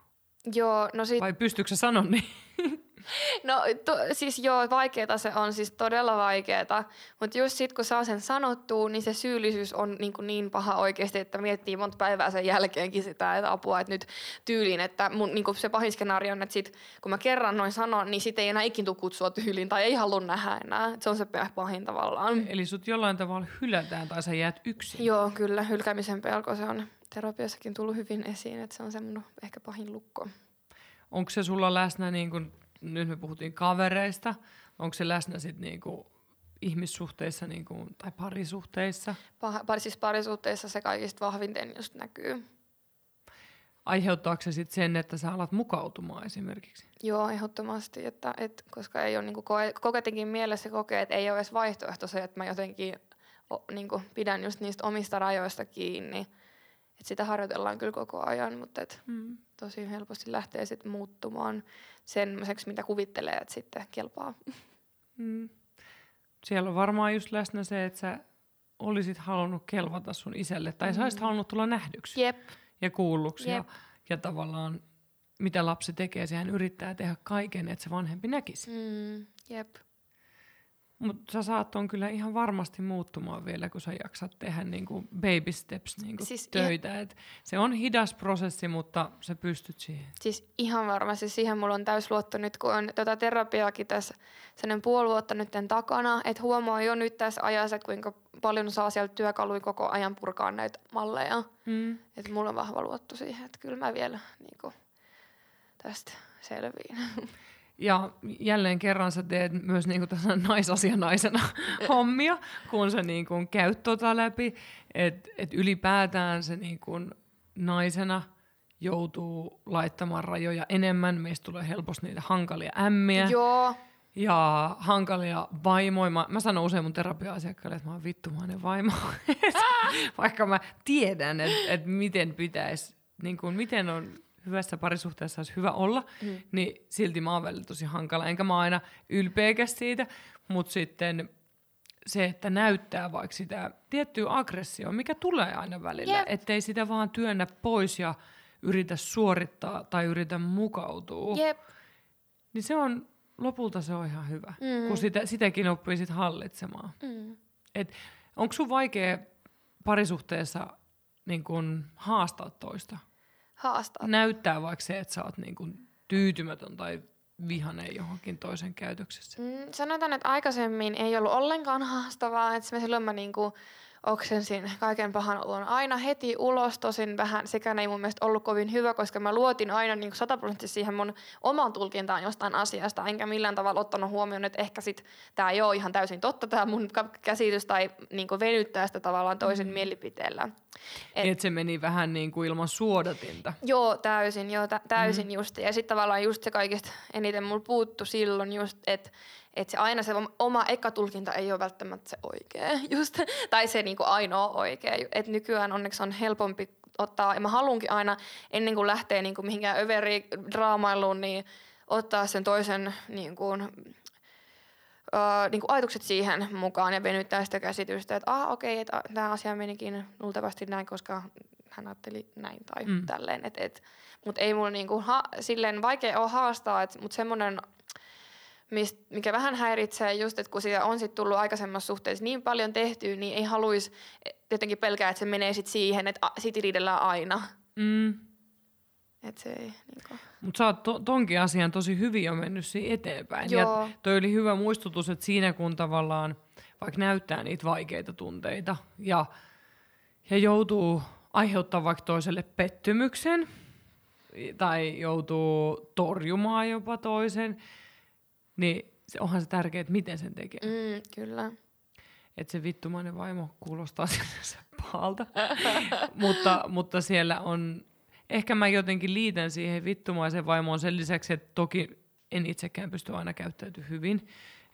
S2: Joo, no sit,
S1: Vai pystyykö sä sanoa niin?
S2: no to, siis joo, vaikeeta se on, siis todella vaikeeta. Mutta just sit kun saa sen sanottua, niin se syyllisyys on niin, kuin niin paha oikeasti, että miettii monta päivää sen jälkeenkin sitä, että apua, että nyt tyyliin, että mun, niin kuin se pahin skenaario on, että sit, kun mä kerran noin sanon, niin sit ei enää ikin tule kutsua tyyliin tai ei halua nähdä enää. Et se on se pahin tavallaan.
S1: Eli sut jollain tavalla hylätään tai sä jäät yksin.
S2: Joo, kyllä, hylkäämisen pelko se on terapiassakin tullut hyvin esiin, että se on semmoinen ehkä pahin lukko.
S1: Onko se sulla läsnä, niin kun, nyt me puhuttiin kavereista, onko se läsnä sit niin kun, ihmissuhteissa niin kun, tai parisuhteissa?
S2: Pah- par, siis parisuhteissa se kaikista vahvinten just näkyy.
S1: Aiheuttaako se sit sen, että sä alat mukautumaan esimerkiksi?
S2: Joo, ehdottomasti, että, et, koska ei ole niinku koe, koketinkin mielessä kokee, että ei ole edes vaihtoehto se, että mä jotenkin o, niinku, pidän just niistä omista rajoista kiinni. Et sitä harjoitellaan kyllä koko ajan, mutta et,
S1: Mm.
S2: Tosi helposti lähtee sitten muuttumaan semmoiseksi, mitä kuvittelee, että sitten kelpaa.
S1: Mm. Siellä on varmaan just läsnä se, että sä olisit halunnut kelvata sun isälle, tai sä olisit
S2: Mm.
S1: halunnut tulla nähdyksi
S2: Jep,
S1: ja kuulluksi. Ja,
S2: Jep.
S1: ja tavallaan mitä lapsi tekee, sehän yrittää tehdä kaiken, että se vanhempi näkisi.
S2: mm, jep.
S1: Mutta sä saat on kyllä ihan varmasti muuttumaan vielä, kun sä jaksat tehdä niinku baby steps niinku
S2: Siis
S1: siis töitä. Et se on hidas prosessi, mutta sä pystyt siihen.
S2: Siis ihan varmasti siihen mulla on täys luotto nyt, kun on tätä terapiaakin tässä sellainen puoli vuotta nyt takana, että huomaa jo nyt tässä ajassa, että kuinka paljon saa sieltä työkaluja koko ajan purkaa näitä malleja.
S1: Mm.
S2: Että mulla on vahva luotto siihen, että kyllä mä vielä niin kuin, tästä selviin.
S1: Ja jälleen kerran sä teet myös niinku tässä naisasianaisena hommia, kun sä niinku käyt tota läpi, että et ylipäätään se niinku naisena joutuu laittamaan rajoja enemmän, meistä tulee helposti niitä hankalia ämmiä.
S2: Joo,
S1: ja hankalia vaimoja. Mä, mä sanon usein mun terapia-asiakkaille, että mä oon vittumainen vaimo. Vaikka mä tiedän, että et miten pitäisi, niin kun, miten on hyvässä parisuhteessa olisi hyvä olla, mm. niin silti mä oon välillä tosi hankala. Enkä mä aina ylpeäkäs siitä, mutta sitten se, että näyttää vaikka sitä tiettyä aggressioa, mikä tulee aina välillä, yep. ettei sitä vaan työnnä pois ja yritä suorittaa tai yritä mukautua.
S2: Jep.
S1: Niin se on lopulta se on ihan hyvä, mm. kun sitä, sitäkin oppii sit hallitsemaan. Mm. Et onko sun vaikea parisuhteessa niin kun, haastaa toista?
S2: Haastaa.
S1: Näyttää vaikka se, että sä oot niin kun, tyytymätön tai vihane johonkin toisen käytöksessä.
S2: Mm, sanotaan, että aikaisemmin ei ollut ollenkaan haastavaa, että silloin mä niinku, oksensin kaiken pahan olon aina heti ulos. Tosin vähän sekään ei mun mielestä ollut kovin hyvä, koska mä luotin aina niin sataprosenttisesti siihen mun oman tulkintaan jostain asiasta, enkä millään tavalla ottanut huomioon, että ehkä sit tämä ei ole ihan täysin totta, tämä mun käsitys, tai niin venyttää sitä tavallaan toisen mm. mielipiteellä.
S1: Et, Et se meni vähän niin kuin ilman suodatinta.
S2: Joo, täysin, joo, tä- täysin mm. just. Ja sitten tavallaan just se kaikista eniten mulla puuttu silloin just, että että se aina se oma eka tulkinta ei ole välttämättä se oikea, just, tai se niinku ainoa oikea. Et nykyään onneksi on helpompi ottaa, ja mä haluankin aina ennen kuin lähtee niinku mihinkään överi draamailuun, niin ottaa sen toisen niinku, uh, niinku ajatukset siihen mukaan ja venyttää sitä käsitystä, että ah okei, okay, että tämä asia menikin luultavasti näin, koska hän ajatteli näin tai mm. tälleen. Et, et, mutta ei mulla niinku ha, silleen vaikea ole haastaa, mutta semmoinen mist, mikä vähän häiritsee just, että kun siitä on sit tullut aikaisemmassa suhteessa niin paljon tehtyä, niin ei haluaisi jotenkin pelkää, että se menee sit siihen, että sit riidellään aina. Mm. Et se ei, niin
S1: Mutta sä oot to, tonkin asian tosi hyvin jo mennyt eteenpäin.
S2: Joo.
S1: Ja toi oli hyvä muistutus, että siinä kun tavallaan vaikka näyttää niitä vaikeita tunteita ja, ja joutuu aiheuttamaan vaikka toiselle pettymyksen tai joutuu torjumaan jopa toisen, niin se, onhan se tärkeää, että miten sen tekee.
S2: Mm, kyllä.
S1: Että se vittumainen vaimo kuulostaa sinänsä pahalta. mutta, mutta siellä on, ehkä mä jotenkin liitän siihen vittumaisen vaimoon sen lisäksi, että toki en itsekään pysty aina käyttäytyä hyvin.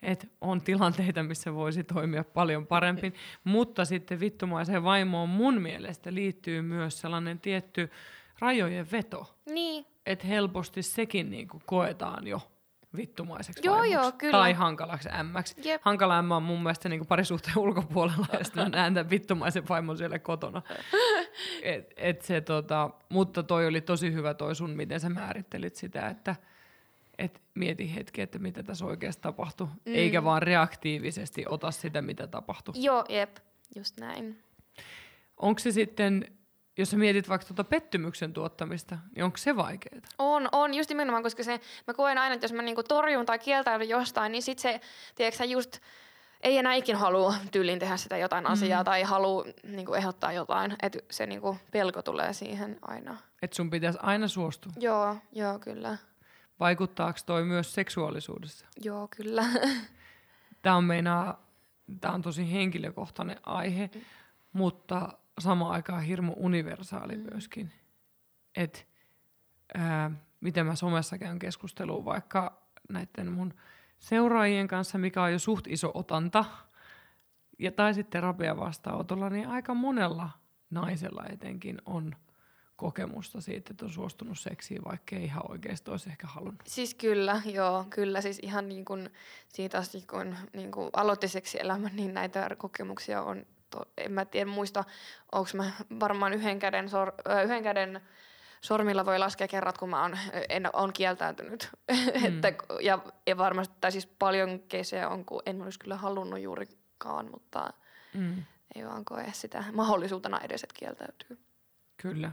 S1: Että on tilanteita, missä voisi toimia paljon paremmin. Mutta sitten vittumaiseen vaimoon mun mielestä liittyy myös sellainen tietty rajojen veto.
S2: Niin.
S1: Että helposti sekin niinku koetaan jo vittumaiseksi
S2: joo, joo, kyllä.
S1: tai hankalaksi ämmäksi. Yep. Hankala ämmä on mun mielestä niin parisuhteen ulkopuolella ja sitten näen tämän vittumaisen vaimon siellä kotona. et, et se, tota, mutta toi oli tosi hyvä toi sun, miten sä määrittelit sitä, että et mieti hetki, että mitä tässä oikeasti tapahtui, mm. eikä vaan reaktiivisesti ota sitä, mitä tapahtui.
S2: Joo, jep, just näin.
S1: Onko se sitten jos sä mietit vaikka tuota pettymyksen tuottamista, niin onko se vaikeaa?
S2: On, on, just nimenomaan, koska se, mä koen aina, että jos mä niinku torjun tai kieltäydyn jostain, niin sit se, tiedätkö sä, just ei enää ikin halua tyylin tehdä sitä jotain mm. asiaa tai halua niinku, ehdottaa jotain. Että se niinku, pelko tulee siihen aina.
S1: Että sun pitäisi aina suostua?
S2: Joo, joo, kyllä.
S1: Vaikuttaako toi myös seksuaalisuudessa?
S2: Joo, kyllä.
S1: Tämä on meinaa, tämä on tosi henkilökohtainen aihe, mm. mutta samaan aikaan hirmu universaali mm. myöskin. Et, ää, miten mä somessa käyn keskustelua vaikka näiden mun seuraajien kanssa, mikä on jo suht iso otanta, ja, tai sitten terapia vastaanotolla, niin aika monella naisella etenkin on kokemusta siitä, että on suostunut seksiin, vaikka ei ihan oikeasti olisi ehkä halunnut.
S2: Siis kyllä, joo, kyllä. Siis ihan niin kuin siitä asti, kun niin kuin aloitti seksielämän, niin näitä kokemuksia on to, en mä tiedä muista, onko mä varmaan yhden käden, sor, yhden käden sormilla voi laskea kerrat, kun mä oon, en, on kieltäytynyt. Mm. että, ja, ja varmasti, tai siis paljon kesää on, kun en olisi kyllä halunnut juurikaan, mutta mm. ei vaan koe sitä mahdollisuutena edes, että kieltäytyy.
S1: Kyllä.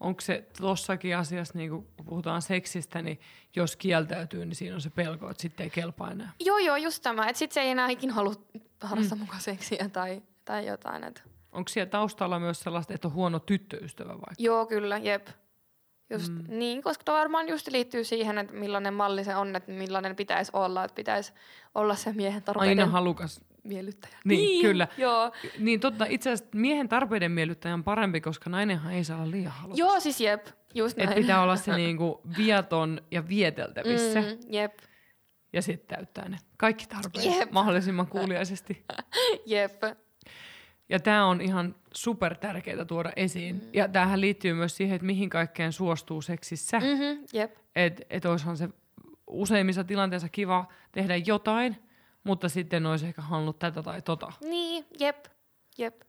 S1: Onko se tossakin asiassa, niin kun puhutaan seksistä, niin jos kieltäytyy, niin siinä on se pelko, että sitten ei kelpaa enää?
S2: Joo, joo, just tämä. Että sitten se ei enää ikinä halua harrastaa mm. mukaan seksiä tai tai jotain. Että.
S1: Onko siellä taustalla myös sellaista, että on huono tyttöystävä vaikka?
S2: Joo, kyllä, jep. Just mm. niin, koska tuo varmaan just liittyy siihen, että millainen malli se on, että millainen pitäisi olla, että pitäisi olla se miehen tarpeiden
S1: Aina halukas.
S2: miellyttäjä.
S1: Niin,
S2: niin,
S1: kyllä.
S2: Joo.
S1: Niin totta, itse asiassa miehen tarpeiden miellyttäjä on parempi, koska nainenhan ei saa olla liian halukas.
S2: Joo, siis jep, just näin.
S1: Et pitää olla se niinku viaton ja vieteltävissä.
S2: Mm, jep,
S1: Ja sitten täyttää ne kaikki tarpeet
S2: Jep.
S1: mahdollisimman kuuliaisesti.
S2: jep.
S1: Ja tämä on ihan super tärkeää tuoda esiin. Mm. Ja tämähän liittyy myös siihen, että mihin kaikkeen suostuu seksissä. Mm.
S2: Mm-hmm, jep.
S1: Että et olisihan se useimmissa tilanteissa kiva tehdä jotain, mutta sitten olisi ehkä halunnut tätä tai tota.
S2: Niin, jep, jep.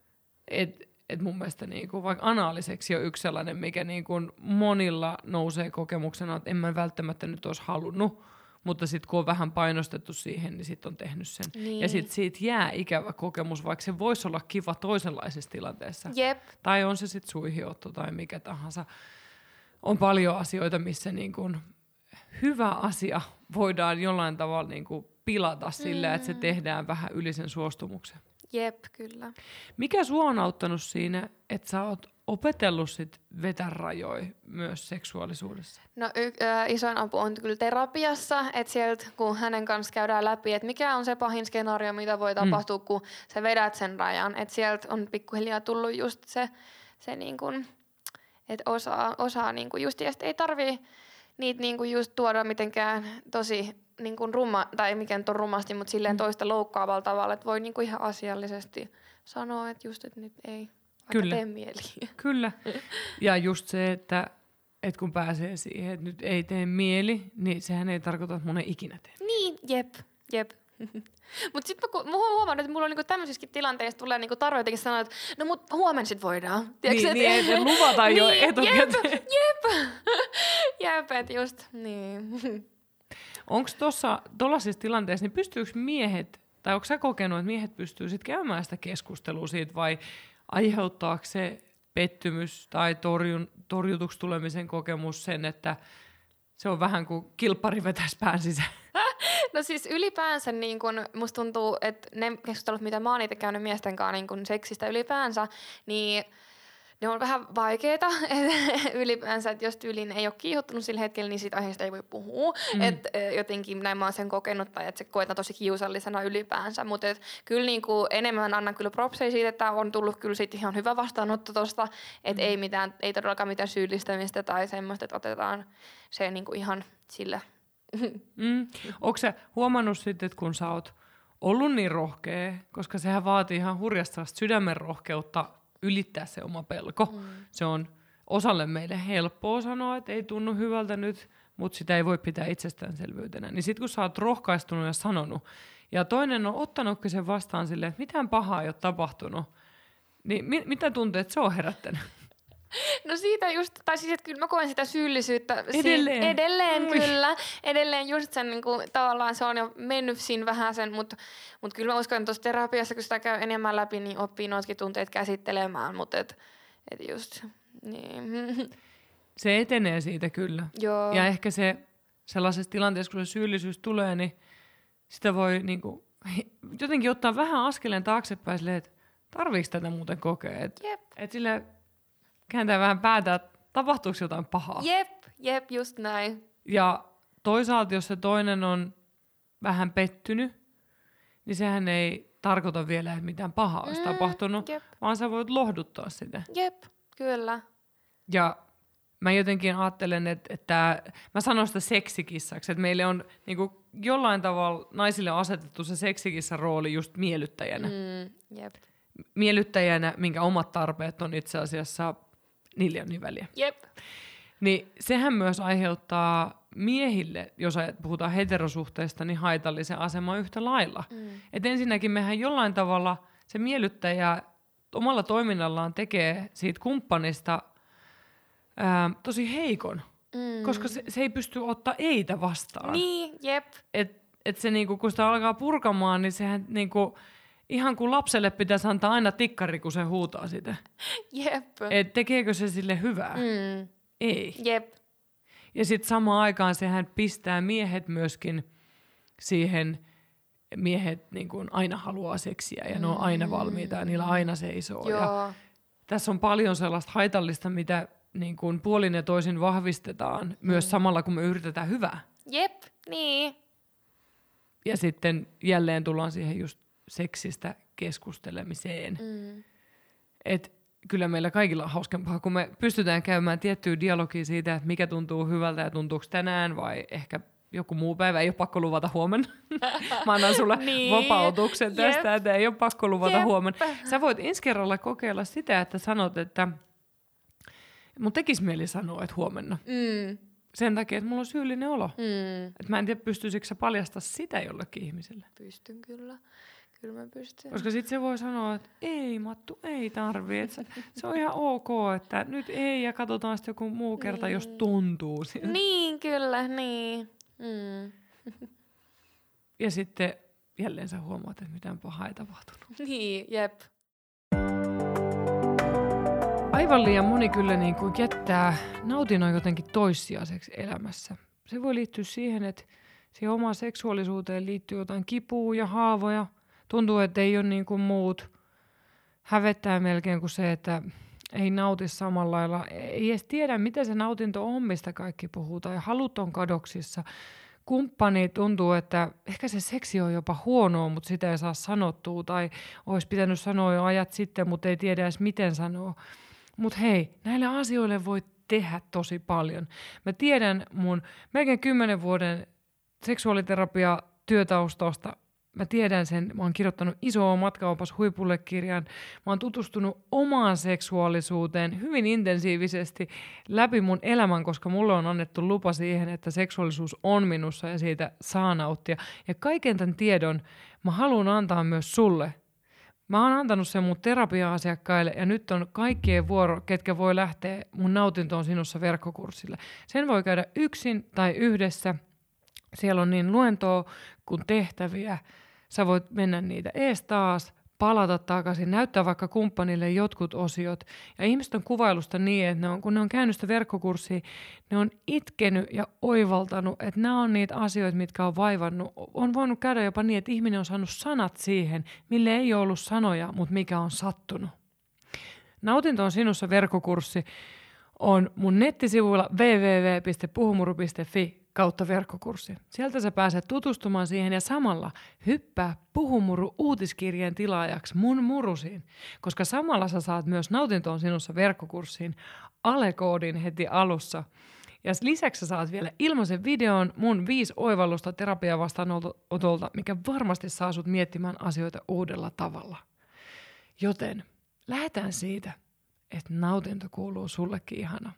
S1: Et, et mun mielestä niinku, vaikka anaaliseksi on yksi sellainen, mikä niinku monilla nousee kokemuksena, että en mä välttämättä nyt olisi halunnut, mutta sitten kun on vähän painostettu siihen, niin sitten on tehnyt sen.
S2: Niin.
S1: Ja sitten siitä jää ikävä kokemus, vaikka se voisi olla kiva toisenlaisessa tilanteessa.
S2: Jep,
S1: Tai on se sitten suihiotto tai mikä tahansa. On paljon asioita, missä niin kuin hyvä asia voidaan jollain tavalla niin kuin pilata sillä, mm. että se tehdään vähän yli sen suostumuksen.
S2: jep, kyllä.
S1: Mikä sua on auttanut siinä, että sä oot opetellut sit vetä rajoja myös seksuaalisuudessa?
S2: No y- ö, isoin apu on kyllä terapiassa, että sieltä kun hänen kanssa käydään läpi, että mikä on se pahin skenaario, mitä voi tapahtua, mm. kun sä vedät sen rajan. Että sieltä on pikkuhiljaa tullut just se, se niin kuin, että osaa, osaa niin kuin just, ja ei tarvii niitä niin kuin just tuoda mitenkään tosi niin kuin rumma, tai mikä nyt on rumasti, mutta silleen toista loukkaavalla tavalla, että voi niin kuin ihan asiallisesti sanoa, että just, että nyt ei
S1: Kyllä.
S2: mieli.
S1: Kyllä. Ja just se, että, että kun pääsee siihen, että nyt ei tee mieli, niin sehän ei tarkoita, että mun ei ikinä tee.
S2: Niin, jep, jep. Mutta sitten mä, mä huo- huomaan, että mulla on niinku tämmöisissäkin tilanteissa tulee niinku tarve jotenkin sanoa, että no mut huomenna sit voidaan. Tiedätkö,
S1: Niin, niin, että luvata jo etukäteen.
S2: Jep, jep. jep, et just, niin.
S1: Onko tuossa tuollaisissa tilanteissa, niin pystyykö miehet, tai onko sä kokenut, että miehet pystyy sitten käymään sitä keskustelua siitä, vai aiheuttaako se pettymys tai torjun, torjutuksi tulemisen kokemus sen, että se on vähän kuin kilppari vetäisi pään sisään?
S2: No siis ylipäänsä niin kun, musta tuntuu, että ne keskustelut, mitä mä oon itse käynyt miesten kanssa niin kun seksistä ylipäänsä, niin ne on vähän vaikeita ylipäänsä, että jos tyylin ei ole kiihottunut sillä hetkellä, niin siitä aiheesta ei voi puhua.
S1: Mm.
S2: Et, jotenkin näin mä oon sen kokenut tai että se koetaan tosi kiusallisena ylipäänsä. Mutta kyllä niinku enemmän annan kyllä propseja siitä, että on tullut kyllä sit ihan hyvä vastaanotto tosta. Että
S1: Mm.
S2: ei, mitään, ei todellakaan mitään syyllistämistä tai semmoista, että otetaan se niinku ihan sillä.
S1: Mm. Onko sä huomannut sitten, että kun sä oot ollut niin rohkea, koska sehän vaatii ihan hurjasta sydämen rohkeutta ylittää se oma pelko. Mm. Se on osalle meille helppoa sanoa, että ei tunnu hyvältä nyt, mutta sitä ei voi pitää itsestäänselvyytenä. Niin sitten kun sä oot rohkaistunut ja sanonut, ja toinen on ottanutkin sen vastaan silleen, että mitään pahaa ei ole tapahtunut, niin mi- mitä tunteet se on herättänyt?
S2: No siitä just, tai siis että kyllä mä koen sitä syyllisyyttä.
S1: Edelleen.
S2: edelleen
S1: Ui.
S2: kyllä. Edelleen just sen niin kuin, tavallaan se on jo mennyt siinä vähän sen, mutta mut kyllä mä uskon, että tuossa terapiassa, kun sitä käy enemmän läpi, niin oppii noitkin tunteet käsittelemään, mutta et, et just, niin.
S1: Se etenee siitä kyllä.
S2: Joo.
S1: Ja ehkä se sellaisessa tilanteessa, kun se syyllisyys tulee, niin sitä voi niinku, he- jotenkin ottaa vähän askeleen taaksepäin silleen, että tarviiko tätä muuten kokea. Että
S2: Jep.
S1: et sille kääntää vähän päätä, että tapahtuuko jotain pahaa.
S2: Jep, jep, just näin.
S1: Ja toisaalta, jos se toinen on vähän pettynyt, niin sehän ei tarkoita vielä, että mitään pahaa olisi
S2: Mm,
S1: tapahtunut,
S2: Jep,
S1: vaan sä voit lohduttaa sitä.
S2: jep, kyllä.
S1: Ja mä jotenkin ajattelen, että, että mä sanon sitä seksikissaksi, että meille on niin kuin, jollain tavalla naisille on asetettu se seksikissan rooli just miellyttäjänä. Mm,
S2: jep,
S1: Miellyttäjänä, minkä omat tarpeet on itse asiassa, niille on niin väliä.
S2: jep,
S1: Niin sehän myös aiheuttaa miehille, jos puhutaan heterosuhteista, niin haitallisen aseman yhtä lailla.
S2: mm.
S1: Et ensinnäkin mehän jollain tavalla se miellyttäjä omalla toiminnallaan tekee siitä kumppanista ää, tosi heikon,
S2: Mm.
S1: koska se, se ei pysty ottaa eitä vastaan.
S2: Niin, jep,
S1: Et, et se niinku, kun sitä alkaa purkamaan, niin sehän niinku, ihan kuin lapselle pitäisi antaa aina tikkari, kun se huutaa sitä.
S2: jep.
S1: Et tekeekö se sille hyvää?
S2: Mm,
S1: Ei.
S2: jep,
S1: Ja sitten samaan aikaan sehän pistää miehet myöskin siihen, miehet niin kuin aina haluaa seksiä ja ne on aina valmiita ja niillä aina seisoo. Ja
S2: joo.
S1: tässä on paljon sellaista haitallista, mitä niin kuin puolin ja toisin vahvistetaan mm. myös samalla, kun me yritetään hyvää.
S2: Jep, niin.
S1: Ja sitten jälleen tullaan siihen just seksistä keskustelemiseen.
S2: Mm.
S1: Et kyllä meillä kaikilla on hauskempaa, kun me pystytään käymään tiettyä dialogia siitä, että mikä tuntuu hyvältä ja tuntuuko tänään vai ehkä joku muu päivä. Ei ole pakko luvata huomenna. Mä annan sulle niin. vapautuksen tästä, Jep. että ei ole pakko luvata Jep. huomenna. Sä voit ensi kerralla kokeilla sitä, että sanot, että mun tekis mieli sanoa, että huomenna.
S2: Mm.
S1: Sen takia, että mulla on syyllinen olo.
S2: Mm.
S1: Et mä en tiedä, pystyisikö sä paljastaa sitä jollekin ihmiselle.
S2: Pystyn kyllä. Kyllä mä pystyn.
S1: Koska sitten se voi sanoa, että ei Mattu, ei tarvii. Et se, se on ihan ok, että nyt ei ja katsotaan sitten joku muu kerta, niin. jos tuntuu siltä.
S2: Niin, kyllä, niin. Mm.
S1: Ja sitten jälleen sä huomaat, että mitään pahaa ei tapahtunut.
S2: Niin, jep.
S1: Aivan liian moni kyllä niin kuin jättää nautinnon jotenkin toissijaiseksi elämässä. Se voi liittyä siihen, että siihen omaan seksuaalisuuteen liittyy jotain kipua ja haavoja. Tuntuu, että ei ole niin kuin muut. Hävettää melkein kuin se, että ei nauti samalla lailla. Ei edes tiedä, mitä se nautinto on, mistä kaikki puhutaan. Ja halut on kadoksissa. Kumppani tuntuu, että ehkä se seksi on jopa huonoa, mutta sitä ei saa sanottua. Tai olisi pitänyt sanoa jo ajat sitten, mutta ei tiedä edes miten sanoa. Mutta hei, näille asioille voi tehdä tosi paljon. Mä tiedän mun melkein kymmenen vuoden seksuaaliterapia työtaustasta mä tiedän sen, mä oon kirjoittanut isoa matkaopas huipulle kirjan, mä oon tutustunut omaan seksuaalisuuteen hyvin intensiivisesti läpi mun elämän, koska mulle on annettu lupa siihen, että seksuaalisuus on minussa ja siitä saa nauttia. Ja kaiken tämän tiedon mä haluan antaa myös sulle. Mä oon antanut sen mun terapia-asiakkaille ja nyt on kaikkien vuoro, ketkä voi lähteä mun nautintoon sinussa verkkokurssille. Sen voi käydä yksin tai yhdessä. Siellä on niin luentoa kuin tehtäviä Sä voit mennä niitä ees taas, palata takaisin, näyttää vaikka kumppanille jotkut osiot. Ja ihmiset on kuvailusta niin, että ne on, kun ne on käynyt sitä verkkokurssia, ne on itkenyt ja oivaltanut, että nämä on niitä asioita, mitkä on vaivannut. On voinut käydä jopa niin, että ihminen on saanut sanat siihen, mille ei ole ollut sanoja, mutta mikä on sattunut. Nautinto on sinussa verkkokurssi on mun nettisivuilla www.puhumuru.fi kautta verkkokurssi. Sieltä sä pääset tutustumaan siihen ja samalla hyppää Puhumuru uutiskirjeen tilaajaksi mun murusiin, koska samalla sä saat myös nautintoon sinussa verkkokurssiin alekoodin heti alussa. Ja lisäksi sä saat vielä ilmaisen videon mun viisi oivallusta terapia vastaanotolta, mikä varmasti saa sut miettimään asioita uudella tavalla. Joten lähdetään siitä, että nautinto kuuluu sullekin ihana.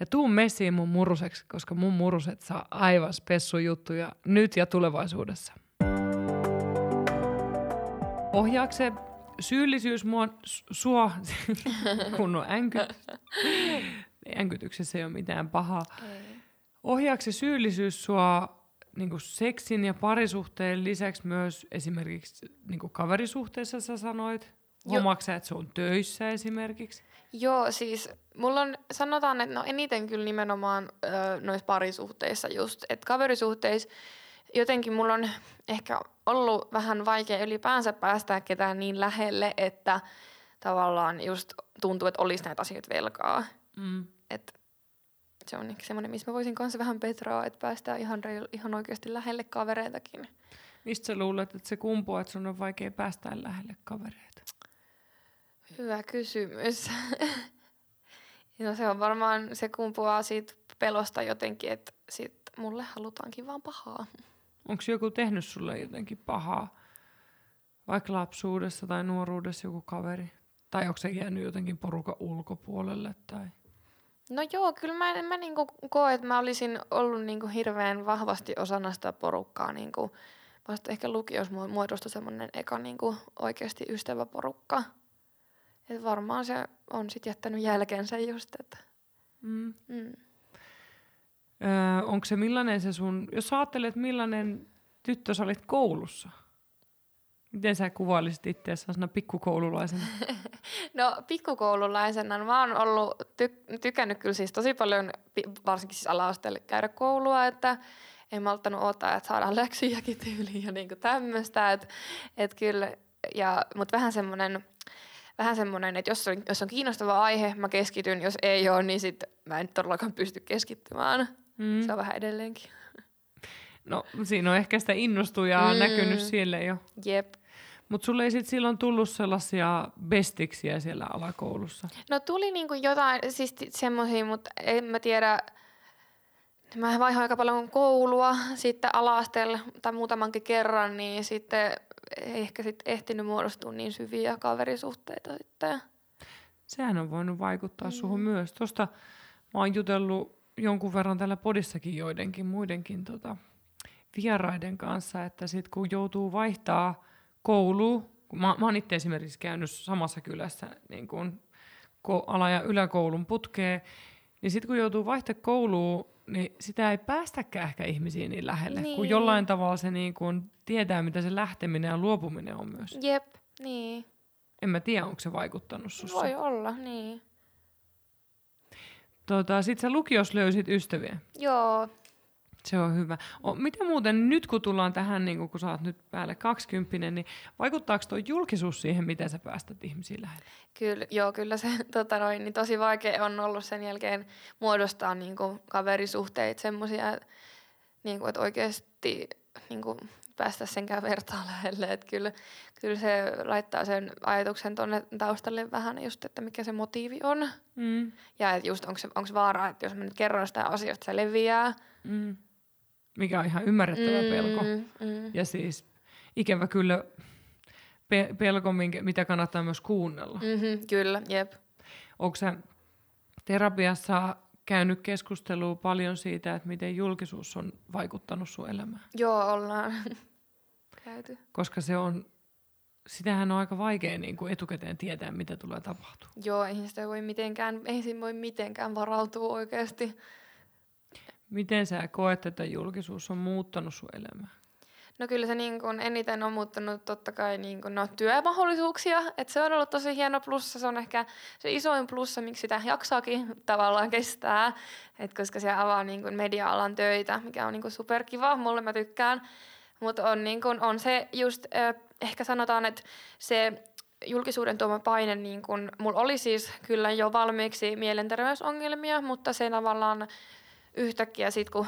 S1: Ja tuu messiin mun muruseksi, koska mun muruset saa aivan spessujuttuja nyt ja tulevaisuudessa. Ohjaako se syyllisyys mua, sua, kun on änky, änkytyksessä ei ole mitään pahaa. Ohjaako se syyllisyys sua niin seksin ja parisuhteen lisäksi myös esimerkiksi niin kaverisuhteessa sä sanoit? Huomaatko että se on töissä esimerkiksi?
S2: Joo, siis mulla on, sanotaan, että no eniten kyllä nimenomaan öö, noissa parisuhteissa just, että kaverisuhteissa jotenkin mulla on ehkä ollut vähän vaikea ylipäänsä päästää ketään niin lähelle, että tavallaan just tuntuu, että olisi näitä asioita velkaa.
S1: Mm.
S2: Et se on ehkä semmoinen, missä mä voisin kanssa vähän petroa, että päästään ihan, reil, ihan oikeasti lähelle kavereitakin.
S1: Mistä sä luulet, että se kumpuaa, että sun on vaikea päästä lähelle kavereita?
S2: Hyvä kysymys. no se on varmaan, se kumpuaa siitä pelosta jotenkin, että sit mulle halutaankin vaan pahaa.
S1: Onko joku tehnyt sulle jotenkin pahaa? Vaikka lapsuudessa tai nuoruudessa joku kaveri? Tai onko se jäänyt jotenkin porukan ulkopuolelle? Tai?
S2: No joo, kyllä mä, mä niinku koen, että mä olisin ollut niinku hirveän vahvasti osana sitä porukkaa. Niinku, vasta ehkä lukiossa muodostui semmoinen eka niinku oikeasti ystäväporukka. Et varmaan se on sitten jättänyt jälkeensä just, että...
S1: Mm.
S2: Mm.
S1: Öö, onko se millainen se sun, jos ajattelet millainen tyttö sä olit koulussa? Miten sä kuvailisit itseäsi sellaisena pikkukoululaisena?
S2: no pikkukoululaisena mä oon ollut, ty- tykännyt kyllä siis tosi paljon, varsinkin siis ala käydä koulua, että en mä ottanut odottaa, että saadaan läksyjäkin tyyliin ja niinku tämmöistä. Et, et kyllä, ja, mutta vähän semmoinen vähän semmoinen, että jos on, jos on kiinnostava aihe, mä keskityn. Jos ei ole, niin sit mä en todellakaan pysty keskittymään. Mm. Se on vähän edelleenkin.
S1: No siinä on ehkä sitä innostujaa mm. näkynyt siellä jo.
S2: Jep.
S1: Mutta sulle ei sit silloin tullut sellaisia bestiksiä siellä alakoulussa?
S2: No tuli niinku jotain, siis semmoisia, mutta en mä tiedä, Mä vaihoin aika paljon koulua sitten ala tai muutamankin kerran, niin sitten ehkä sitten ehtinyt muodostua niin syviä kaverisuhteita sitten.
S1: Sehän on voinut vaikuttaa mm. suhun myös. Tuosta mä oon jutellut jonkun verran täällä podissakin joidenkin muidenkin tota, vieraiden kanssa, että sit kun joutuu vaihtaa koulu, kun mä, mä oon itse esimerkiksi käynyt samassa kylässä niin kun ala- ja yläkoulun putkeen, niin sitten kun joutuu vaihtaa kouluun, niin sitä ei päästäkään ehkä ihmisiin niin lähelle, niin. kun jollain tavalla se niin kun tietää, mitä se lähteminen ja luopuminen on myös.
S2: Jep, niin.
S1: En mä tiedä, onko se vaikuttanut sussa.
S2: Voi olla, niin.
S1: Tota, sit sä lukios löysit ystäviä.
S2: Joo,
S1: se on hyvä. O, mitä muuten nyt, kun tullaan tähän, niin kun sä oot nyt päälle 20, niin vaikuttaako tuo julkisuus siihen, miten sä päästät ihmisiä lähelle?
S2: Kyllä, joo, kyllä se tota noin, niin tosi vaikea on ollut sen jälkeen muodostaa niin kuin, kaverisuhteita semmoisia, niin että oikeasti niin kuin, päästä senkään vertaan lähelle. Että kyllä, kyllä se laittaa sen ajatuksen tuonne taustalle vähän just, että mikä se motiivi on. Mm. Ja että just onko se, onko se vaara, että jos mä nyt kerron sitä asioista, se leviää. Mm
S1: mikä on ihan ymmärrettävä mm, pelko. Mm. Ja siis ikävä kyllä pe- pelko, minkä, mitä kannattaa myös kuunnella.
S2: Mm-hmm, kyllä, jep.
S1: Onko se terapiassa käynyt keskustelua paljon siitä, että miten julkisuus on vaikuttanut sun elämään?
S2: Joo, ollaan käyty.
S1: Koska se on, sitähän on aika vaikea niin kuin etukäteen tietää, mitä tulee tapahtumaan.
S2: Joo, ei sitä voi mitenkään, ei siinä voi mitenkään varautua oikeasti.
S1: Miten sä koet, että julkisuus on muuttanut sun elämää?
S2: No kyllä se niin kun eniten on muuttanut totta kai niin kun, no, työmahdollisuuksia. Et se on ollut tosi hieno plussa. Se on ehkä se isoin plussa, miksi sitä jaksaakin tavallaan kestää. Et koska se avaa niin kun, media-alan töitä, mikä on niin kun, superkiva. Mulle mä tykkään. Mutta on, niin kun, on se just, eh, ehkä sanotaan, että se julkisuuden tuoma paine, niin kun, mulla oli siis kyllä jo valmiiksi mielenterveysongelmia, mutta se tavallaan yhtäkkiä sit kun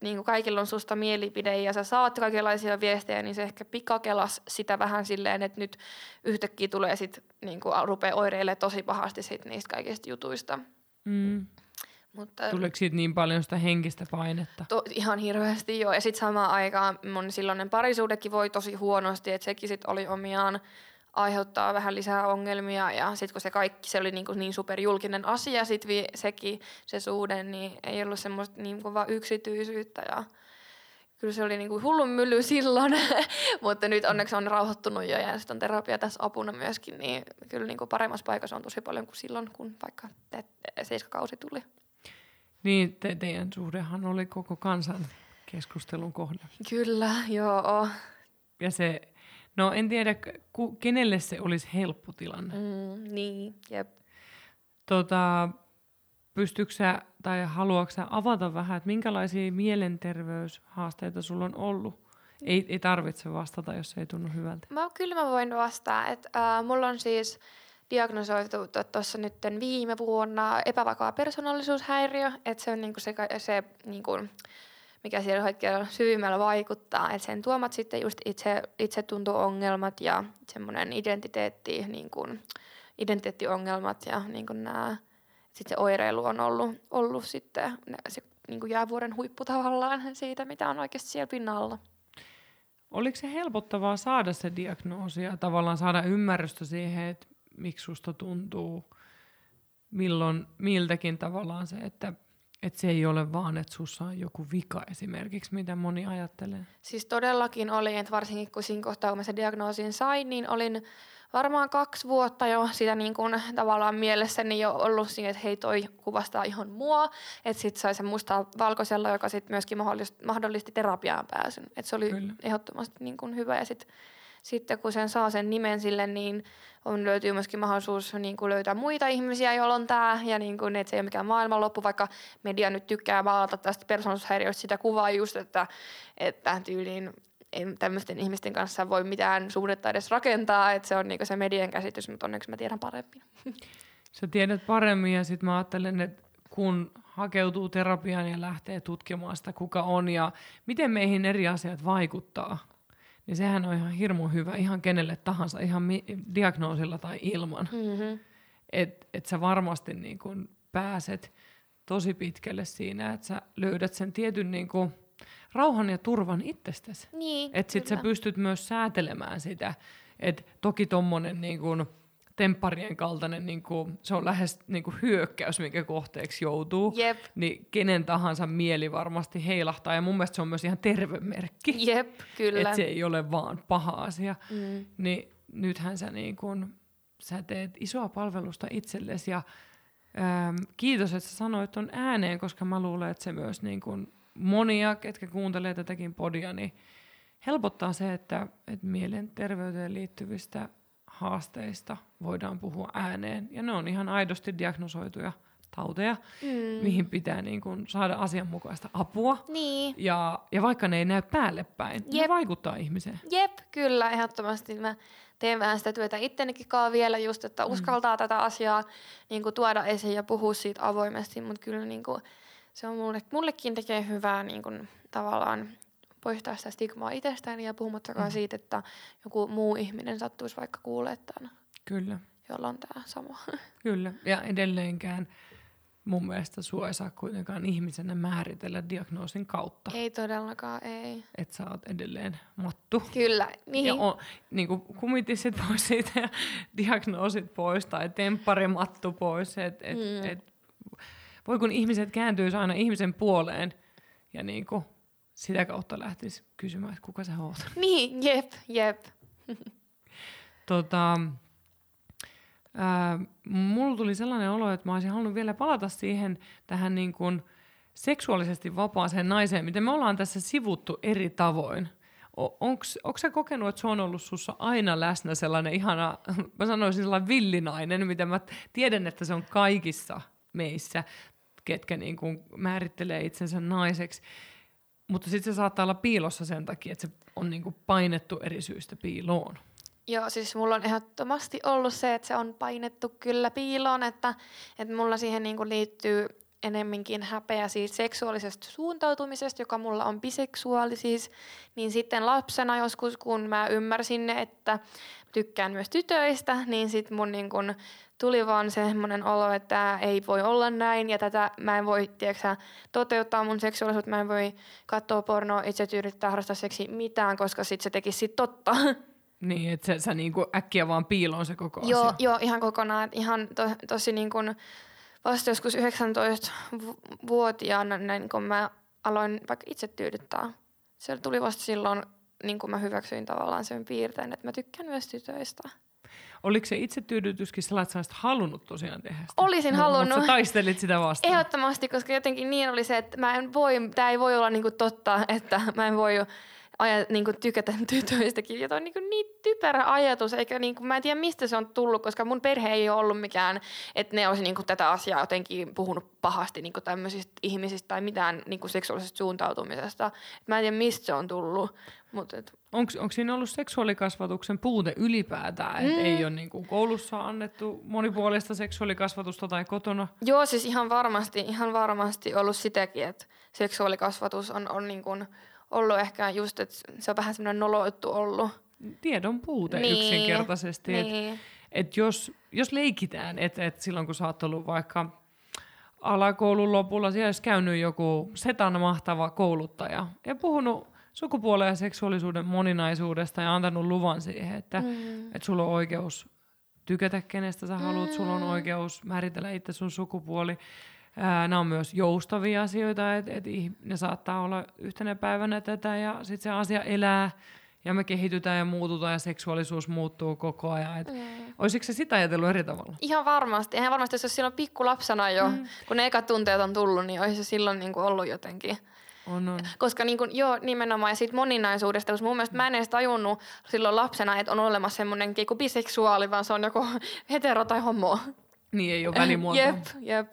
S2: niin kuin kaikilla on susta mielipide ja sä saat kaikenlaisia viestejä, niin se ehkä pikakelas sitä vähän silleen, että nyt yhtäkkiä tulee sit niin kuin rupeaa oireilemaan tosi pahasti sit niistä kaikista jutuista. Mm.
S1: Mutta, Tuleeko siitä niin paljon sitä henkistä painetta?
S2: To, ihan hirveästi joo. Ja sitten samaan aikaan mun silloinen parisuudekin voi tosi huonosti, että sekin sit oli omiaan aiheuttaa vähän lisää ongelmia ja sitten kun se kaikki, se oli niin, kuin niin superjulkinen asia sit vi, sekin, se suhde, niin ei ollut semmoista niin kuin vaan yksityisyyttä ja kyllä se oli niin kuin hullun mylly silloin, mutta nyt onneksi on rauhoittunut jo ja sitten on terapia tässä apuna myöskin, niin kyllä niin kuin paremmassa paikassa on tosi paljon kuin silloin, kun vaikka te, seiskakausi tuli.
S1: Niin, te, teidän suhdehan oli koko kansan keskustelun kohde.
S2: Kyllä, joo.
S1: Ja se No en tiedä, ku, kenelle se olisi helppo tilanne.
S2: Mm, niin, jep.
S1: Tota, pystytkö sä, tai haluatko sä avata vähän, että minkälaisia mielenterveyshaasteita sulla on ollut? Ei, ei tarvitse vastata, jos se ei tunnu hyvältä.
S2: Mä, kyllä mä voin vastata. Että, äh, mulla on siis diagnosoitu tuossa nyt viime vuonna epävakaa persoonallisuushäiriö. Että se on niinku se, se niinku, mikä siellä kaikkein syvimmällä vaikuttaa. Että sen tuomat sitten just itse, itsetunto-ongelmat ja semmoinen identiteetti, niin kuin, identiteettiongelmat ja niin kuin nämä, sitten se oireilu on ollut, ollut sitten se niin kuin jäävuoren huippu tavallaan siitä, mitä on oikeasti siellä pinnalla.
S1: Oliko se helpottavaa saada se diagnoosi ja tavallaan saada ymmärrystä siihen, että miksi susta tuntuu milloin miltäkin tavallaan se, että että se ei ole vaan, että sussa on joku vika esimerkiksi, mitä moni ajattelee.
S2: Siis todellakin oli, että varsinkin kun siinä kohtaa, kun mä sen diagnoosin sain, niin olin varmaan kaksi vuotta jo sitä niin kuin tavallaan mielessäni jo ollut siinä, että hei toi kuvastaa ihan mua. Että sit sai sen mustaa valkoisella, joka sitten myöskin mahdollisti, terapiaan pääsyn. Että se oli Kyllä. ehdottomasti niin kuin hyvä ja sitten sitten kun sen saa sen nimen sille, niin on, löytyy myöskin mahdollisuus niin kuin löytää muita ihmisiä, joilla on tämä, ja niin kuin, että se ei ole mikään maailmanloppu, vaikka media nyt tykkää maalata tästä persoonallisuushäiriöstä sitä kuvaa just, että, että tyyliin en tämmöisten ihmisten kanssa voi mitään suhdetta edes rakentaa, että se on niinku se median käsitys, mutta onneksi mä tiedän paremmin.
S1: Sä tiedät paremmin ja sitten mä ajattelen, että kun hakeutuu terapiaan ja lähtee tutkimaan sitä, kuka on ja miten meihin eri asiat vaikuttaa, niin sehän on ihan hirmu hyvä ihan kenelle tahansa, ihan mi- diagnoosilla tai ilman.
S2: Mm-hmm.
S1: Että et sä varmasti niin kun pääset tosi pitkälle siinä, että sä löydät sen tietyn niin kun rauhan ja turvan itsestäsi.
S2: Niin,
S1: Että sit sä pystyt myös säätelemään sitä. Et toki tommonen niin kun tempparien kaltainen, niin kun, se on lähes niin kun hyökkäys, minkä kohteeksi joutuu.
S2: Jep,
S1: Niin kenen tahansa mieli varmasti heilahtaa. Ja mun mielestä se on myös ihan terve merkki.
S2: jep, kyllä.
S1: Että se ei ole vaan paha asia.
S2: Mm.
S1: Niin nythän sä, niin kun, sä teet isoa palvelusta itsellesi. Ja ähm, kiitos, että sä sanoit ton ääneen, koska mä luulen, että se myös niin kun monia, ketkä kuuntelee tätäkin podia, niin helpottaa se, että, että mielenterveyteen liittyvistä haasteista voidaan puhua ääneen. Ja ne on ihan aidosti diagnosoituja tauteja,
S2: Mm.
S1: mihin pitää niin kun saada asianmukaista apua.
S2: Niin,
S1: Ja, ja vaikka ne ei näy päälle päin, ne
S2: Jep.
S1: vaikuttaa ihmiseen.
S2: Jep, kyllä, ehdottomasti. Mä teen vähän sitä työtä ittenikin kaa vielä just, että uskaltaa tätä asiaa niin kuin, tuoda esiin ja puhua siitä avoimesti, mutta kyllä niin kuin, se on mulle, mullekin tekee hyvää niin kuin, tavallaan poistaa sitä stigmaa itsestäni ja puhumattakaan
S1: Mm.
S2: siitä, että joku muu ihminen sattuisi vaikka kuulemaan,
S1: Kyllä,
S2: jolla on tämä sama.
S1: kyllä. Ja edelleenkään mun mielestä sua ei saa kuitenkaan ihmisenä määritellä diagnoosin kautta.
S2: ei todellakaan, ei.
S1: Että sä oot edelleen mattu.
S2: Kyllä, niin.
S1: Ja on, niin kuin kumitissit pois siitä ja diagnoosit pois tai tempparimattu pois. Et, et,
S2: mm.
S1: et, voi kun ihmiset kääntyisi aina ihmisen puoleen ja niin kuin sitä kautta lähtisi kysymään, että kuka sä oot.
S2: Niin, jep, jep.
S1: Tota, ää, mulla tuli sellainen olo, että mä olisin halunnut vielä palata siihen tähän niin kuin seksuaalisesti vapaaseen naiseen, miten me ollaan tässä sivuttu eri tavoin. Onko sä kokenut, että se on ollut sussa aina läsnä sellainen ihana, mä sanoisin sellainen villinainen, mitä mä tiedän, että se on kaikissa meissä, ketkä niin kuin määrittelee itsensä naiseksi. Mutta sitten se saattaa olla piilossa sen takia, että se on niin kuin painettu eri syistä piiloon.
S2: Joo, siis mulla on ehdottomasti ollut se, että se on painettu kyllä piiloon, että, että mulla siihen niin liittyy enemminkin häpeä siitä seksuaalisesta suuntautumisesta, joka mulla on biseksuaali siis, niin sitten lapsena joskus, kun mä ymmärsin, että tykkään myös tytöistä, niin sitten mun niin kun tuli vaan semmoinen olo, että tää ei voi olla näin ja tätä mä en voi tiedätkö, toteuttaa mun seksuaalisuutta, mä en voi katsoa pornoa, itse tyydyttää harrastaa seksi mitään, koska sitten se tekisi sit totta.
S1: Niin, että sä, sä niinku äkkiä vaan piiloon se koko
S2: Joo,
S1: asia.
S2: joo, ihan kokonaan. Ihan to, tosi niin kuin vasta joskus 19-vuotiaana näin, kun mä aloin vaikka itse tyydyttää. Se tuli vasta silloin, niin kuin mä hyväksyin tavallaan sen piirteen, että mä tykkään myös tytöistä.
S1: Oliko se itse tyydytyskin sellainen, että sä olisit halunnut tosiaan tehdä sitä?
S2: Olisin halunnut.
S1: Mutta taistelit sitä vastaan.
S2: Ehdottomasti, koska jotenkin niin oli se, että mä en voi, tämä ei voi olla niin kuin totta, että mä en voi aja, niin kuin tykätä tytöistäkin. Ja toi on niin, kuin niin typerä ajatus, eikä niin kuin, mä en tiedä mistä se on tullut, koska mun perhe ei ole ollut mikään, että ne olisi niin kuin tätä asiaa jotenkin puhunut pahasti niin kuin tämmöisistä ihmisistä tai mitään niin kuin seksuaalisesta suuntautumisesta. Mä en tiedä mistä se on tullut, mutta et,
S1: Onko siinä ollut seksuaalikasvatuksen puute ylipäätään? Että
S2: Mm.
S1: ei ole niinku koulussa annettu monipuolista seksuaalikasvatusta tai kotona?
S2: Joo, siis ihan varmasti, ihan varmasti ollut sitäkin, että seksuaalikasvatus on, on niin kuin ollut ehkä just, että se on vähän semmoinen noloittu ollut.
S1: Tiedon puute
S2: Niin,
S1: yksinkertaisesti. Et,
S2: Niin.
S1: et jos, jos leikitään, että et silloin kun sä oot ollut vaikka alakoulun lopulla, siellä olisi käynyt joku setan mahtava kouluttaja ja puhunut sukupuolen ja seksuaalisuuden moninaisuudesta ja antanut luvan siihen, että
S2: Mm.
S1: että sulla on oikeus tykätä kenestä sä haluat, mm. sulla on
S2: Mm.
S1: oikeus määritellä itse sun sukupuoli. Ää, nämä on myös joustavia asioita, että et ne saattaa olla yhtenä päivänä tätä ja sitten se asia elää ja me kehitytään ja muututaan ja seksuaalisuus muuttuu koko ajan. Et
S2: Mm.
S1: Olisiko se sitä ajatellut eri tavalla?
S2: Ihan varmasti. Ihan varmasti, jos olisi silloin pikkulapsena jo,
S1: mm.
S2: kun ne ekat tunteet on tullut, niin olisi se silloin niin kuin ollut jotenkin.
S1: On, on.
S2: Koska niin kuin, joo, nimenomaan, ja siitä moninaisuudesta, koska mun mielestä mä en edes tajunnut silloin lapsena, että on olemassa semmoinen kuin biseksuaali, vaan se on joko hetero tai homo.
S1: Niin ei ole välimuotoa.
S2: Jep, jep.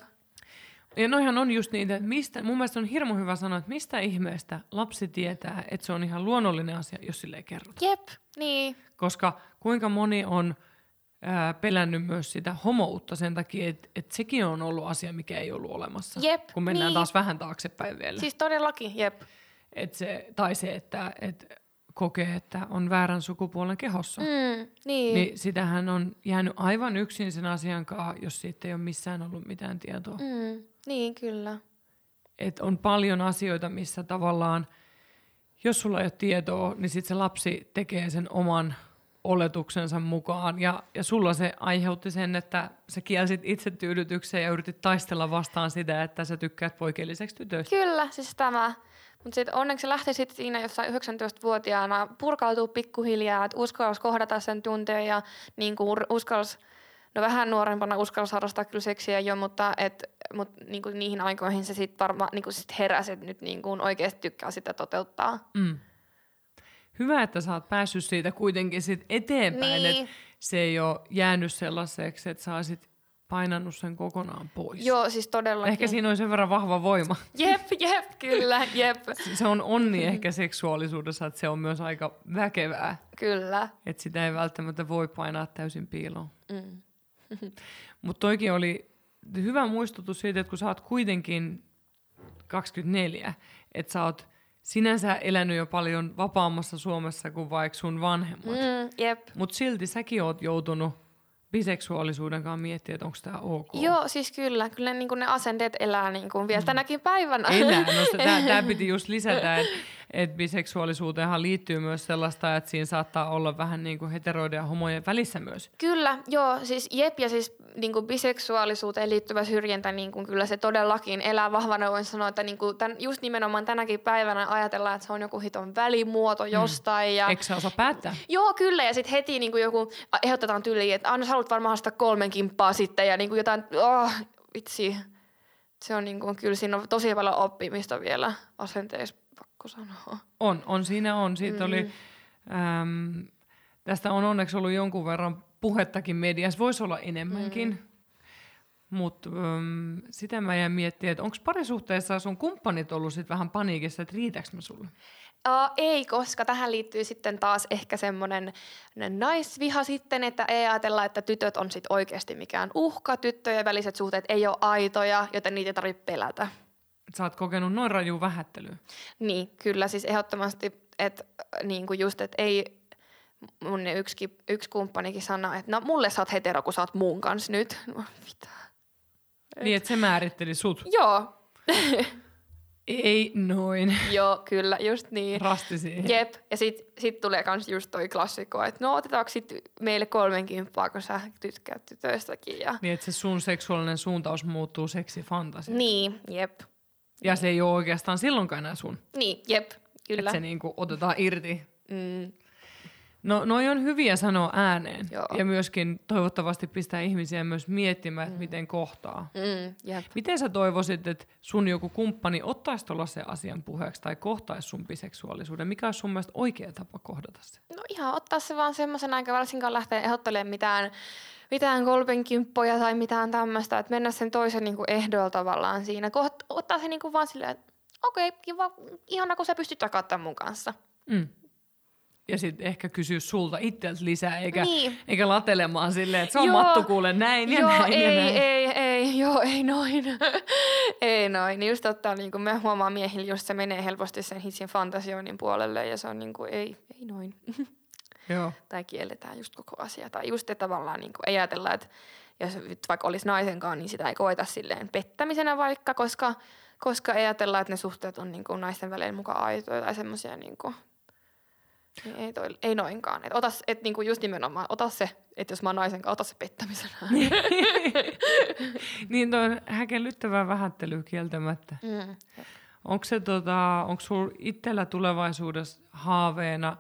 S1: Ja noihan on just niitä, että mistä, mun mielestä on hirmu hyvä sanoa, että mistä ihmeestä lapsi tietää, että se on ihan luonnollinen asia, jos sille ei kerrota.
S2: Jep, niin.
S1: Koska kuinka moni on ää, pelännyt myös sitä homoutta sen takia, että, että sekin on ollut asia, mikä ei ollut olemassa.
S2: Jep,
S1: kun mennään
S2: niin.
S1: taas vähän taaksepäin vielä.
S2: Siis todellakin, jep.
S1: Et se, tai se, että et kokee, että on väärän sukupuolen kehossa. Mm,
S2: niin.
S1: Niin sitähän on jäänyt aivan yksin sen asian kanssa, jos siitä ei ole missään ollut mitään tietoa. Mm.
S2: Niin, kyllä.
S1: Et on paljon asioita, missä tavallaan, jos sulla ei ole tietoa, niin sitten se lapsi tekee sen oman oletuksensa mukaan. Ja, ja sulla se aiheutti sen, että sä kielsit itse tyydytykseen ja yritit taistella vastaan sitä, että sä tykkäät poikelliseksi tytöistä.
S2: Kyllä, siis tämä. Mutta sitten onneksi se lähti sitten siinä jossain 19-vuotiaana purkautuu pikkuhiljaa, että uskalsi kohdata sen tunteen ja niin kuin uskalsi, no vähän nuorempana uskalsi harrastaa kyllä seksiä jo, mutta, et, mut niin kuin niihin aikoihin se sitten varmaan niin kuin sit heräsi, että nyt niin kuin oikeasti tykkää sitä toteuttaa.
S1: Mm. Hyvä, että sä oot päässyt siitä kuitenkin sit eteenpäin,
S2: Niin.
S1: että se ei ole jäänyt sellaiseksi, että sä olisit painannut sen kokonaan pois.
S2: Joo, siis todellakin.
S1: Ehkä siinä on sen verran vahva voima.
S2: Jep, jep, kyllä, jep,
S1: Se on onni ehkä seksuaalisuudessa, että se on myös aika väkevää,
S2: kyllä.
S1: että sitä ei välttämättä voi painaa täysin piiloon.
S2: Mm.
S1: Mutta toikin oli hyvä muistutus siitä, että kun sä oot kuitenkin 24, että sä oot sinänsä elänyt jo paljon vapaammassa Suomessa kuin vaikka sun vanhemmat. Mm.
S2: Mm, jep.
S1: Mutta silti säkin oot joutunut biseksuaalisuuden kanssa miettimään, että onko tämä ok.
S2: Joo, siis kyllä. Kyllä niin kuin ne asenteet elää niin kuin vielä tänäkin päivänä.
S1: Elää. No, tämä piti just lisätä, että et biseksuaalisuuteenhan liittyy myös sellaista, että siinä saattaa olla vähän niin kuin heteroiden ja homojen välissä myös.
S2: Kyllä, joo, siis jep, ja siis niin kuin biseksuaalisuuteen liittyvä syrjintä, niin kuin kyllä se todellakin elää vahvana. Voin sanoa, että niin kuin tämän, just nimenomaan tänäkin päivänä ajatellaan, että se on joku hiton välimuoto jostain. Ja,
S1: Eikö sä osaa päättää?
S2: Joo, kyllä, ja sitten heti niin kuin joku ehdotetaan tyyliin, että Anna, sä haluat varmaan haastaa kolmen kimppaa sitten, ja niin kuin jotain, oh, vitsi. Se on niin kuin, kyllä siinä on tosi paljon oppimista vielä asenteessa, pakko sanoa.
S1: On, on siinä on. Siitä mm. oli, äm, tästä on onneksi ollut jonkun verran puhettakin mediassa, voisi olla enemmänkin. Mm. Mutta äm, sitä mä jäin miettimään, että onko parisuhteessa sun kumppanit ollut sit vähän paniikissa, että riitäks mä sulle?
S2: Uh, ei, koska tähän liittyy sitten taas ehkä semmoinen naisviha sitten, että ei ajatella, että tytöt on sitten oikeasti mikään uhka. Tyttöjen väliset suhteet ei ole aitoja, joten niitä ei tarvitse pelätä.
S1: Sä oot kokenut noin raju vähättelyä.
S2: Niin, kyllä siis ehdottomasti, että niin kuin just, että ei mun yksi, yksi kumppanikin sanoo, että no mulle sä oot hetero, kun sä oot muun kanssa nyt. No, mitä?
S1: Niin, että se määritteli sut.
S2: Joo,
S1: Ei noin.
S2: joo, kyllä, just niin.
S1: Rasti siihen.
S2: Jep, ja sit, sit tulee kans just toi klassikko, että no otetaanko sit meille kolmenkymppaa, kun sä tykkäät tytöistäkin. Ja...
S1: Niin, että se sun seksuaalinen suuntaus muuttuu seksifantasiaksi.
S2: Niin, jep.
S1: Ja se ei ole oikeastaan silloinkaan enää sun.
S2: Niin, jep, kyllä.
S1: Että se niinku otetaan irti.
S2: Mm,
S1: No, noi on hyviä sanoa ääneen.
S2: Joo.
S1: Ja myöskin toivottavasti pistää ihmisiä myös miettimään, että miten kohtaa.
S2: mm, jep.
S1: Miten sä toivoisit, että sun joku kumppani ottaisi tuollaisen asian puheeksi tai kohtaisi sun biseksuaalisuuden? Mikä olisi sun mielestä oikea tapa kohdata se?
S2: No ihan ottaa se vaan semmoisen eikä varsinkaan lähteä ehdottelemaan mitään, mitään kolpenkimppoja tai mitään tämmöistä, että mennä sen toisen niin ehdoilla tavallaan siinä. Koht, ottaa se niin kuin vaan silleen, että okei, okay, kiva, ihana kun sä pystyt takaa tämän mun kanssa.
S1: Mm. Ja sitten ehkä kysyä sulta itseltä lisää, eikä,
S2: Niin.
S1: eikä latelemaan silleen, että se on
S2: Joo.
S1: matto kuule näin ja
S2: joo,
S1: näin
S2: ei,
S1: ja näin.
S2: ei, ei, joo, ei noin. ei noin. Niin just ottaa, niin kuin me huomaa miehillä, just se menee helposti sen hitsin fantasioinnin puolelle ja se on niin kuin, ei, ei noin.
S1: Joo.
S2: tai kielletään just koko asia. Tai just, että tavallaan niin kuin ei ajatella, että jos nyt vaikka olisi naisenkaan, niin sitä ei koeta silleen pettämisenä vaikka, koska, koska ei ajatella, että ne suhteet on niin kuin naisten välillä mukaan aitoja tai semmoisia niin kuin, ei, ei, toi, ei noinkaan. Et ota, et niinku just nimenomaan, ota se, että jos mä oon naisen kanssa, ota se pettämisenä.
S1: niin toi on häkellyttävää vähättelyä kieltämättä.
S2: Mm.
S1: Onko se tota, onko sulla itsellä tulevaisuudessa haaveena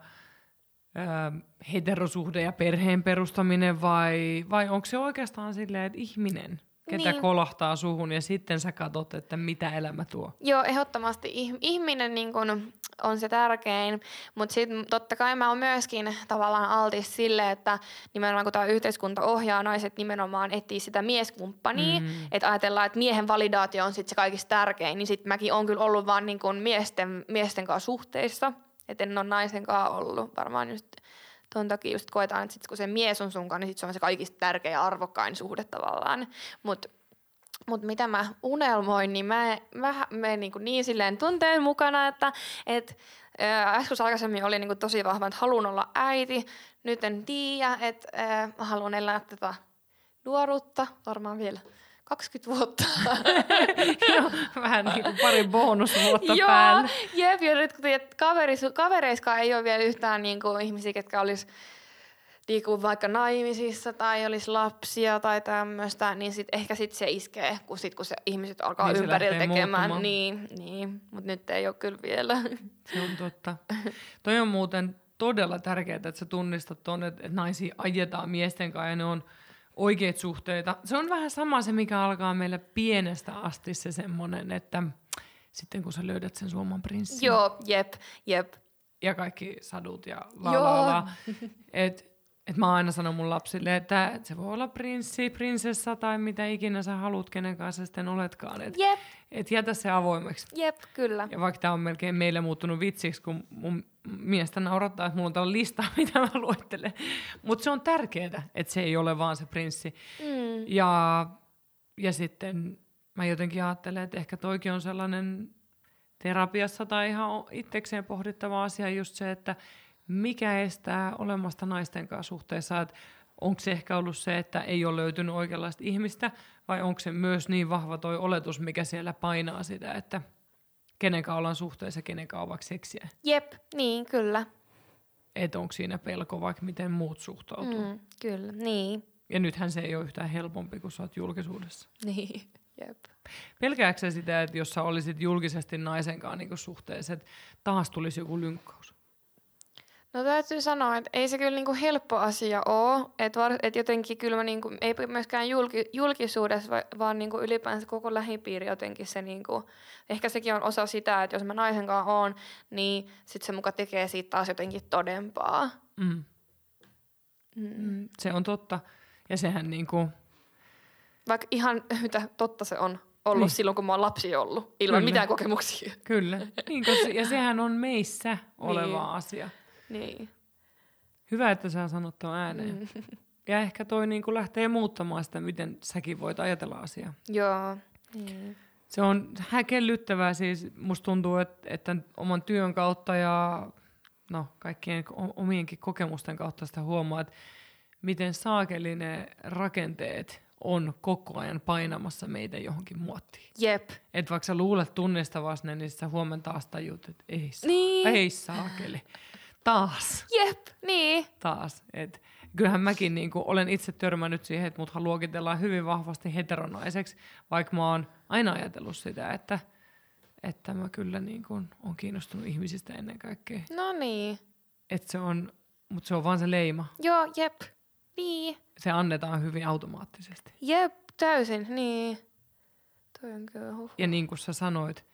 S1: heterosuhde ja perheen perustaminen vai, vai onko se oikeastaan silleen, että ihminen ketä
S2: Niin.
S1: kolahtaa suhun ja sitten sä katot, että mitä elämä tuo.
S2: Joo, ehdottomasti ih- ihminen niin kun on se tärkein, mutta sitten totta kai mä oon myöskin tavallaan altis sille, että nimenomaan kun tämä yhteiskunta ohjaa naiset nimenomaan etsii sitä mieskumppania,
S1: mm.
S2: että ajatellaan, että miehen validaatio on sitten se kaikista tärkein, niin sitten mäkin on kyllä ollut vaan niin kun miesten, miesten kanssa suhteissa, että en ole naisen kanssa ollut varmaan just ton takia just koetaan, että sit kun se mies on sunkaan, niin sit se on se kaikista tärkein ja arvokkain suhde tavallaan. Mutta mut mitä mä unelmoin, niin mä, mä menen niin, niin silleen tunteen mukana, että et, äsken aikaisemmin oli niin tosi vahva, että haluan olla äiti. Nyt en tiedä, että mä haluan elää tätä nuoruutta, varmaan vielä 20 vuotta.
S1: Joo, vähän niin kuin pari bonusvuotta
S2: Joo, jep, ja nyt kun tiedät, kaveris, kavereiskaan ei ole vielä yhtään niin kuin, ihmisiä, ketkä olisi niin kuin vaikka naimisissa tai olisi lapsia tai tämmöistä, niin sit ehkä sit se iskee, kun, sit, kun se ihmiset alkaa
S1: Niin
S2: ympärillä tekemään.
S1: muuttumaan.
S2: Niin, niin. mutta nyt ei ole kyllä vielä.
S1: Se on totta. Toi on muuten todella tärkeää, että sä tunnistat ton, että, että naisia ajetaan miesten kanssa ja ne on oikeat suhteita. Se on vähän sama se, mikä alkaa meillä pienestä asti se semmonen, että sitten kun sä löydät sen Suomen prinssin
S2: Joo, jep, jep.
S1: ja kaikki sadut ja
S2: Joo.
S1: laulaa, että et mä aina sanon mun lapsille, että, se voi olla prinssi, prinsessa tai mitä ikinä sä haluat, kenen kanssa sitten oletkaan. Että
S2: Jep,
S1: et jätä se avoimeksi.
S2: jep, kyllä.
S1: Ja vaikka tämä on melkein meille muuttunut vitsiksi, kun mun miestä naurattaa, että mulla on tällainen lista, mitä mä luettelen. Mutta se on tärkeää, että se ei ole vaan se prinssi.
S2: Mm.
S1: Ja, ja sitten mä jotenkin ajattelen, että ehkä toikin on sellainen terapiassa tai ihan itsekseen pohdittava asia just se, että mikä estää olemasta naisten kanssa suhteessa, että onko se ehkä ollut se, että ei ole löytynyt oikeanlaista ihmistä, vai onko se myös niin vahva toi oletus, mikä siellä painaa sitä, että kenen kanssa ollaan suhteessa, kenen kanssa on vaikka seksiä.
S2: Jep, niin, kyllä.
S1: Että onko siinä pelko vaikka miten muut suhtautuu. Mm.
S2: Kyllä, niin.
S1: Ja nythän se ei ole yhtään helpompi, kun sä oot julkisuudessa.
S2: Niin, jep.
S1: Pelkääksä sä sitä, että jos sä olisit julkisesti naisen kanssa niin suhteessa, että taas tulisi joku lynkkaus?
S2: No täytyy sanoa, että ei se kyllä niinku helppo asia ole. Että var, et jotenkin kyllä mä niinku, ei myöskään julki, julkisuudessa, va- vaan niinku ylipäänsä koko lähipiiri jotenkin se niinku, ehkä sekin on osa sitä, että jos mä naisen kanssa oon, niin sit se muka tekee siitä taas jotenkin todempaa.
S1: Mm.
S2: Mm.
S1: Mm, se on totta. Ja sehän niin kuin,
S2: Vaikka ihan yhtä totta se on ollut
S1: Niin.
S2: niin. silloin, kun mä oon lapsi ollut, ilman
S1: Kyllä.
S2: mitään kokemuksia.
S1: kyllä. Niin kuin se, ja sehän on meissä oleva
S2: Niin.
S1: asia.
S2: Niin.
S1: Hyvä, että sä sanot tuon ääneen.
S2: Mm.
S1: Ja ehkä toi niin kuin lähtee muuttamaan sitä, miten säkin voit ajatella asiaa.
S2: Joo. Niin.
S1: Se on häkellyttävää siis. Musta tuntuu, että, että oman työn kautta ja no, kaikkien omienkin kokemusten kautta sitä huomaa, että miten saakeli ne rakenteet on koko ajan painamassa meitä johonkin muottiin.
S2: Jep.
S1: Et vaikka sä luulet tunnistavasi ne, niin sä huomenna taas tajut, että ei, saa,
S2: Niin.
S1: ei saakeli. Taas,
S2: Jep. Niin.
S1: taas. Et kyllähän mäkin niinku olen itse törmännyt siihen, että muthan luokitellaan hyvin vahvasti heteronaiseksi, vaikka mä oon aina ajatellut sitä, että, että mä kyllä niinku on kiinnostunut ihmisistä ennen kaikkea.
S2: No niin.
S1: Et se on, mutta se on vaan se leima.
S2: Joo, jep. Niin.
S1: Se annetaan hyvin automaattisesti.
S2: Jep, täysin, niin. Toi on kyllä huh.
S1: Ja niin kuin sä sanoit,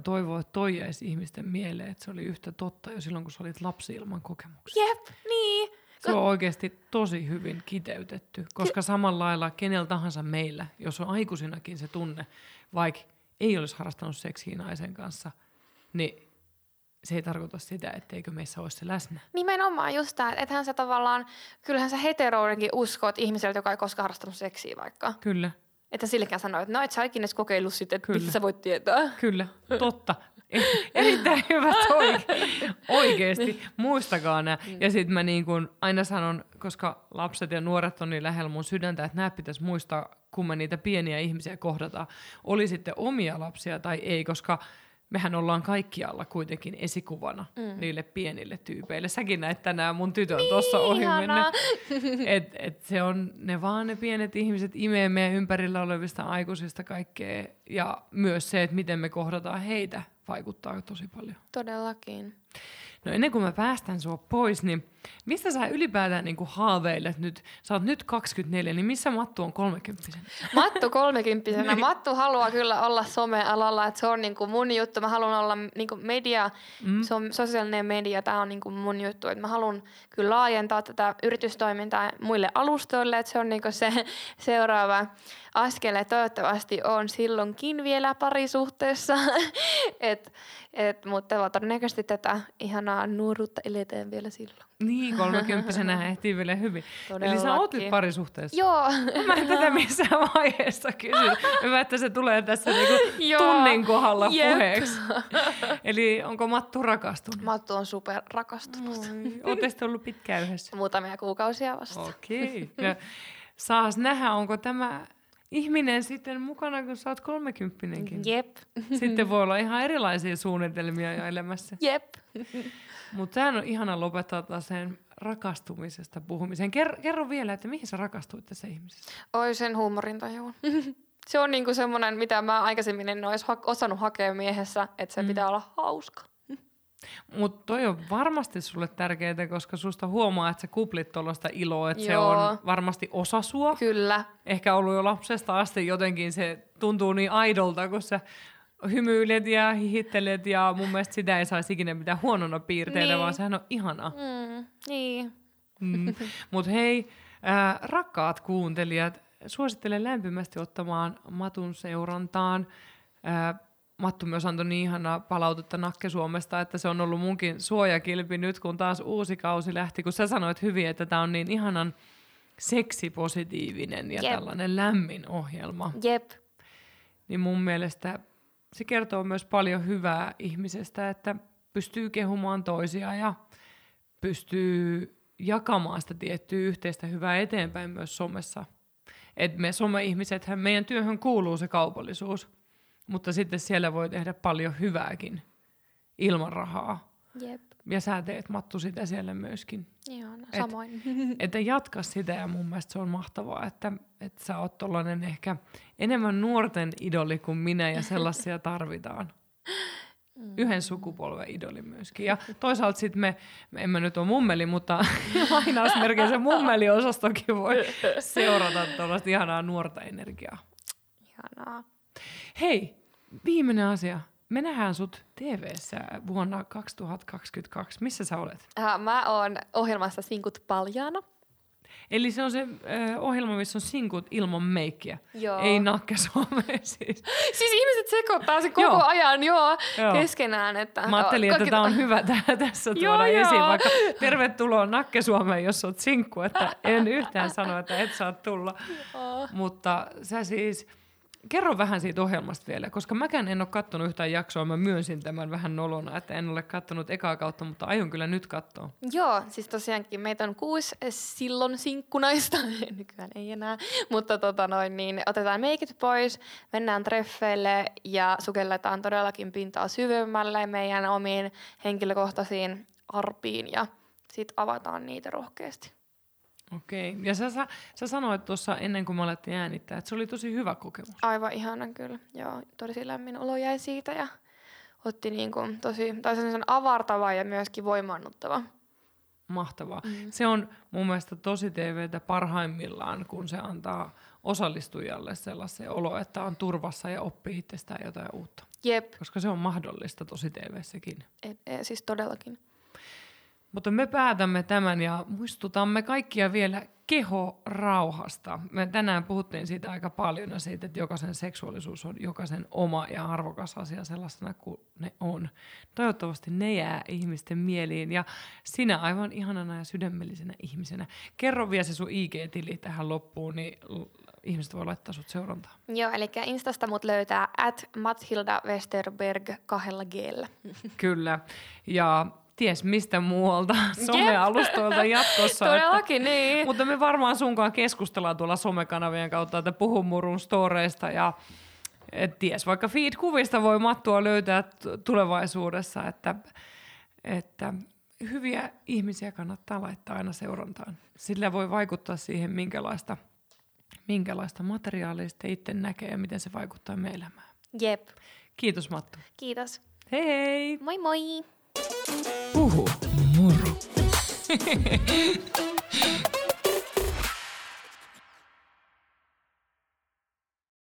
S1: mä toivon, että toi jäisi ihmisten mieleen, että se oli yhtä totta jo silloin, kun sä olit lapsi ilman kokemuksia.
S2: Jep, niin.
S1: Se on oikeasti tosi hyvin kiteytetty, koska samalla lailla kenellä tahansa meillä, jos on aikuisinakin se tunne, vaikka ei olisi harrastanut seksiä naisen kanssa, niin se ei tarkoita sitä, etteikö meissä olisi se läsnä.
S2: Nimenomaan just tämä, että ethän sä tavallaan, kyllähän sä heteroidenkin uskot ihmiseltä, joka ei koskaan harrastanut seksiä vaikka.
S1: Kyllä,
S2: Että sillekään sanoo, että no et sä ikinä edes kokeillut sitä, että
S1: Kyllä.
S2: mistä sä voit tietää.
S1: kyllä, totta. Erittäin hyvä toike. Oikeesti, muistakaa nämä. Ja sitten mä niin kun aina sanon, koska lapset ja nuoret on niin lähellä mun sydäntä, että nämä pitäisi muistaa, kun me niitä pieniä ihmisiä kohdataan. Oli sitten omia lapsia tai ei, koska mehän ollaan kaikkialla kuitenkin esikuvana mm. niille pienille tyypeille. Säkin näet tänään mun tytön tuossa ohi mennä. Et, et se on ne vaan ne pienet ihmiset imee meidän ympärillä olevista aikuisista kaikkea. Ja myös se, että miten me kohdataan heitä, vaikuttaa tosi paljon.
S2: Todellakin.
S1: No ennen kuin mä päästän sua pois, niin mistä sä ylipäätään niin haaveilet nyt? Sä oot nyt 24, niin missä Mattu on 30
S2: Mattu 30 niin. Mattu haluaa kyllä olla somealalla, että se on niin kuin mun juttu. Mä haluan olla niin kuin media, mm. se on sosiaalinen media, tämä on niin kuin mun juttu. Että mä haluan kyllä laajentaa tätä yritystoimintaa muille alustoille, että se on niin kuin se seuraava askel. Toivottavasti on silloinkin vielä parisuhteessa, et, et, mutta todennäköisesti tätä ihanaa nuoruutta eletään vielä silloin.
S1: Niin, kolmekymppisenä ehtii vielä hyvin. Todellakin. Eli sä oot nyt parisuhteessa?
S2: Joo.
S1: Mä en tätä missään vaiheessa kysy. Hyvä, että se tulee tässä niinku tunnin kohdalla Jep. puheeksi. Eli onko Mattu rakastunut?
S2: Mattu on super rakastunut.
S1: Ootte ollut pitkään yhdessä?
S2: Muutamia kuukausia vasta.
S1: Okei. Okay. saas nähdä, onko tämä ihminen sitten mukana, kun sä oot kolmekymppinenkin.
S2: Jep.
S1: Sitten voi olla ihan erilaisia suunnitelmia jo elämässä.
S2: Jep.
S1: Mutta sehän on ihana lopettaa sen rakastumisesta puhumiseen. Ker- kerro vielä, että mihin sä rakastuit tässä ihmisessä?
S2: Oi sen huumorintajuun. se on niinku semmoinen, mitä mä aikaisemmin en olisi ha- osannut hakea miehessä, että se mm. pitää olla hauska.
S1: Mutta toi on varmasti sulle tärkeää, koska susta huomaa, että sä kuplit tuollaista iloa, että se on varmasti osa sua.
S2: Kyllä.
S1: Ehkä ollut jo lapsesta asti jotenkin se tuntuu niin aidolta, kun sä hymyilet ja hihittelet ja mun mielestä sitä ei saisi ikinä mitään huonona piirteillä, niin. vaan sehän on ihana.
S2: Mm, niin.
S1: Mm. Mutta hei, äh, rakkaat kuuntelijat, suosittelen lämpimästi ottamaan Matun seurantaan. Äh, Mattu myös antoi niin ihanaa palautetta Nakke Suomesta, että se on ollut munkin suojakilpi nyt, kun taas uusi kausi lähti, kun sä sanoit hyvin, että tämä on niin ihanan seksipositiivinen ja Jep. tällainen lämmin ohjelma.
S2: Jep.
S1: Niin mun mielestä se kertoo myös paljon hyvää ihmisestä, että pystyy kehumaan toisia ja pystyy jakamaan sitä tiettyä yhteistä hyvää eteenpäin myös somessa. Et me some-ihmisethän, meidän työhön kuuluu se kaupallisuus, mutta sitten siellä voi tehdä paljon hyvääkin ilman rahaa.
S2: Jep.
S1: Ja sä teet Mattu sitä siellä myöskin.
S2: Joo, no, samoin.
S1: Et, että jatka sitä ja mun mielestä se on mahtavaa, että, että sä oot tollanen ehkä enemmän nuorten idoli kuin minä ja sellaisia tarvitaan. Mm. Yhden sukupolven idoli myöskin. Ja toisaalta sitten me, me emme nyt ole mummeli, mutta lainausmerkeissä mummeliosastokin voi seurata tuollaista ihanaa nuorta energiaa.
S2: Ihanaa.
S1: Hei, viimeinen asia me nähdään sut tv vuonna 2022. Missä sä olet?
S2: Äh, mä oon ohjelmassa Sinkut paljaana.
S1: Eli se on se äh, ohjelma, missä on sinkut ilman meikkiä.
S2: Joo.
S1: Ei nakke siis.
S2: siis ihmiset sekoittaa se koko joo. ajan joo, joo. keskenään. Että,
S1: Mä ajattelin, että tämä on hyvä tää, tässä tuoda joo, esiin, joo. vaikka tervetuloa Nakke Suomeen, jos oot sinkku. Että en yhtään sano, että et saa tulla. Joo. Mutta sä siis Kerro vähän siitä ohjelmasta vielä, koska mäkään en ole katsonut yhtään jaksoa, mä myönsin tämän vähän nolona, että en ole katsonut ekaa kautta, mutta aion kyllä nyt katsoa.
S2: Joo, siis tosiaankin meitä on kuusi silloin sinkkunaista, nykyään ei enää, mutta tota noin, niin otetaan meikit pois, mennään treffeille ja sukelletaan todellakin pintaa syvemmälle meidän omiin henkilökohtaisiin arpiin ja sitten avataan niitä rohkeasti.
S1: Okei. Ja sä, sä, sä sanoit tuossa ennen kuin me alettiin äänittää, että se oli tosi hyvä kokemus.
S2: Aivan ihana kyllä. Joo, tosi lämmin olo jäi siitä ja otti niin kuin tosi, tai sen avartava ja myöskin voimaannuttava.
S1: Mahtavaa. Mm. Se on mun mielestä tosi TVtä parhaimmillaan, kun se antaa osallistujalle sellaisen olo, että on turvassa ja oppii itsestään jotain uutta.
S2: Jep.
S1: Koska se on mahdollista tosi TVssäkin.
S2: Et, et, siis todellakin.
S1: Mutta me päätämme tämän ja muistutamme kaikkia vielä keho rauhasta. Me tänään puhuttiin siitä aika paljon ja siitä, että jokaisen seksuaalisuus on jokaisen oma ja arvokas asia sellaisena kuin ne on. Toivottavasti ne jää ihmisten mieliin ja sinä aivan ihanana ja sydämellisenä ihmisenä. Kerro vielä se sun IG-tili tähän loppuun, niin ihmiset voi laittaa sut seurantaan.
S2: Joo, eli Instasta mut löytää at Mathilda Westerberg kahdella g
S1: Kyllä, ja ties mistä muualta somealustoilta jatkossa.
S2: Todellakin, että, niin.
S1: Mutta me varmaan sunkaan keskustellaan tuolla somekanavien kautta, että puhun murun storeista ja et ties, vaikka feed-kuvista voi mattua löytää tulevaisuudessa, että, että hyviä ihmisiä kannattaa laittaa aina seurantaan. Sillä voi vaikuttaa siihen, minkälaista, minkälaista materiaalia itse näkee ja miten se vaikuttaa meidän elämään.
S2: Jep.
S1: Kiitos Mattu.
S2: Kiitos.
S1: Hei hei!
S2: Moi moi!
S1: Huhu, moro.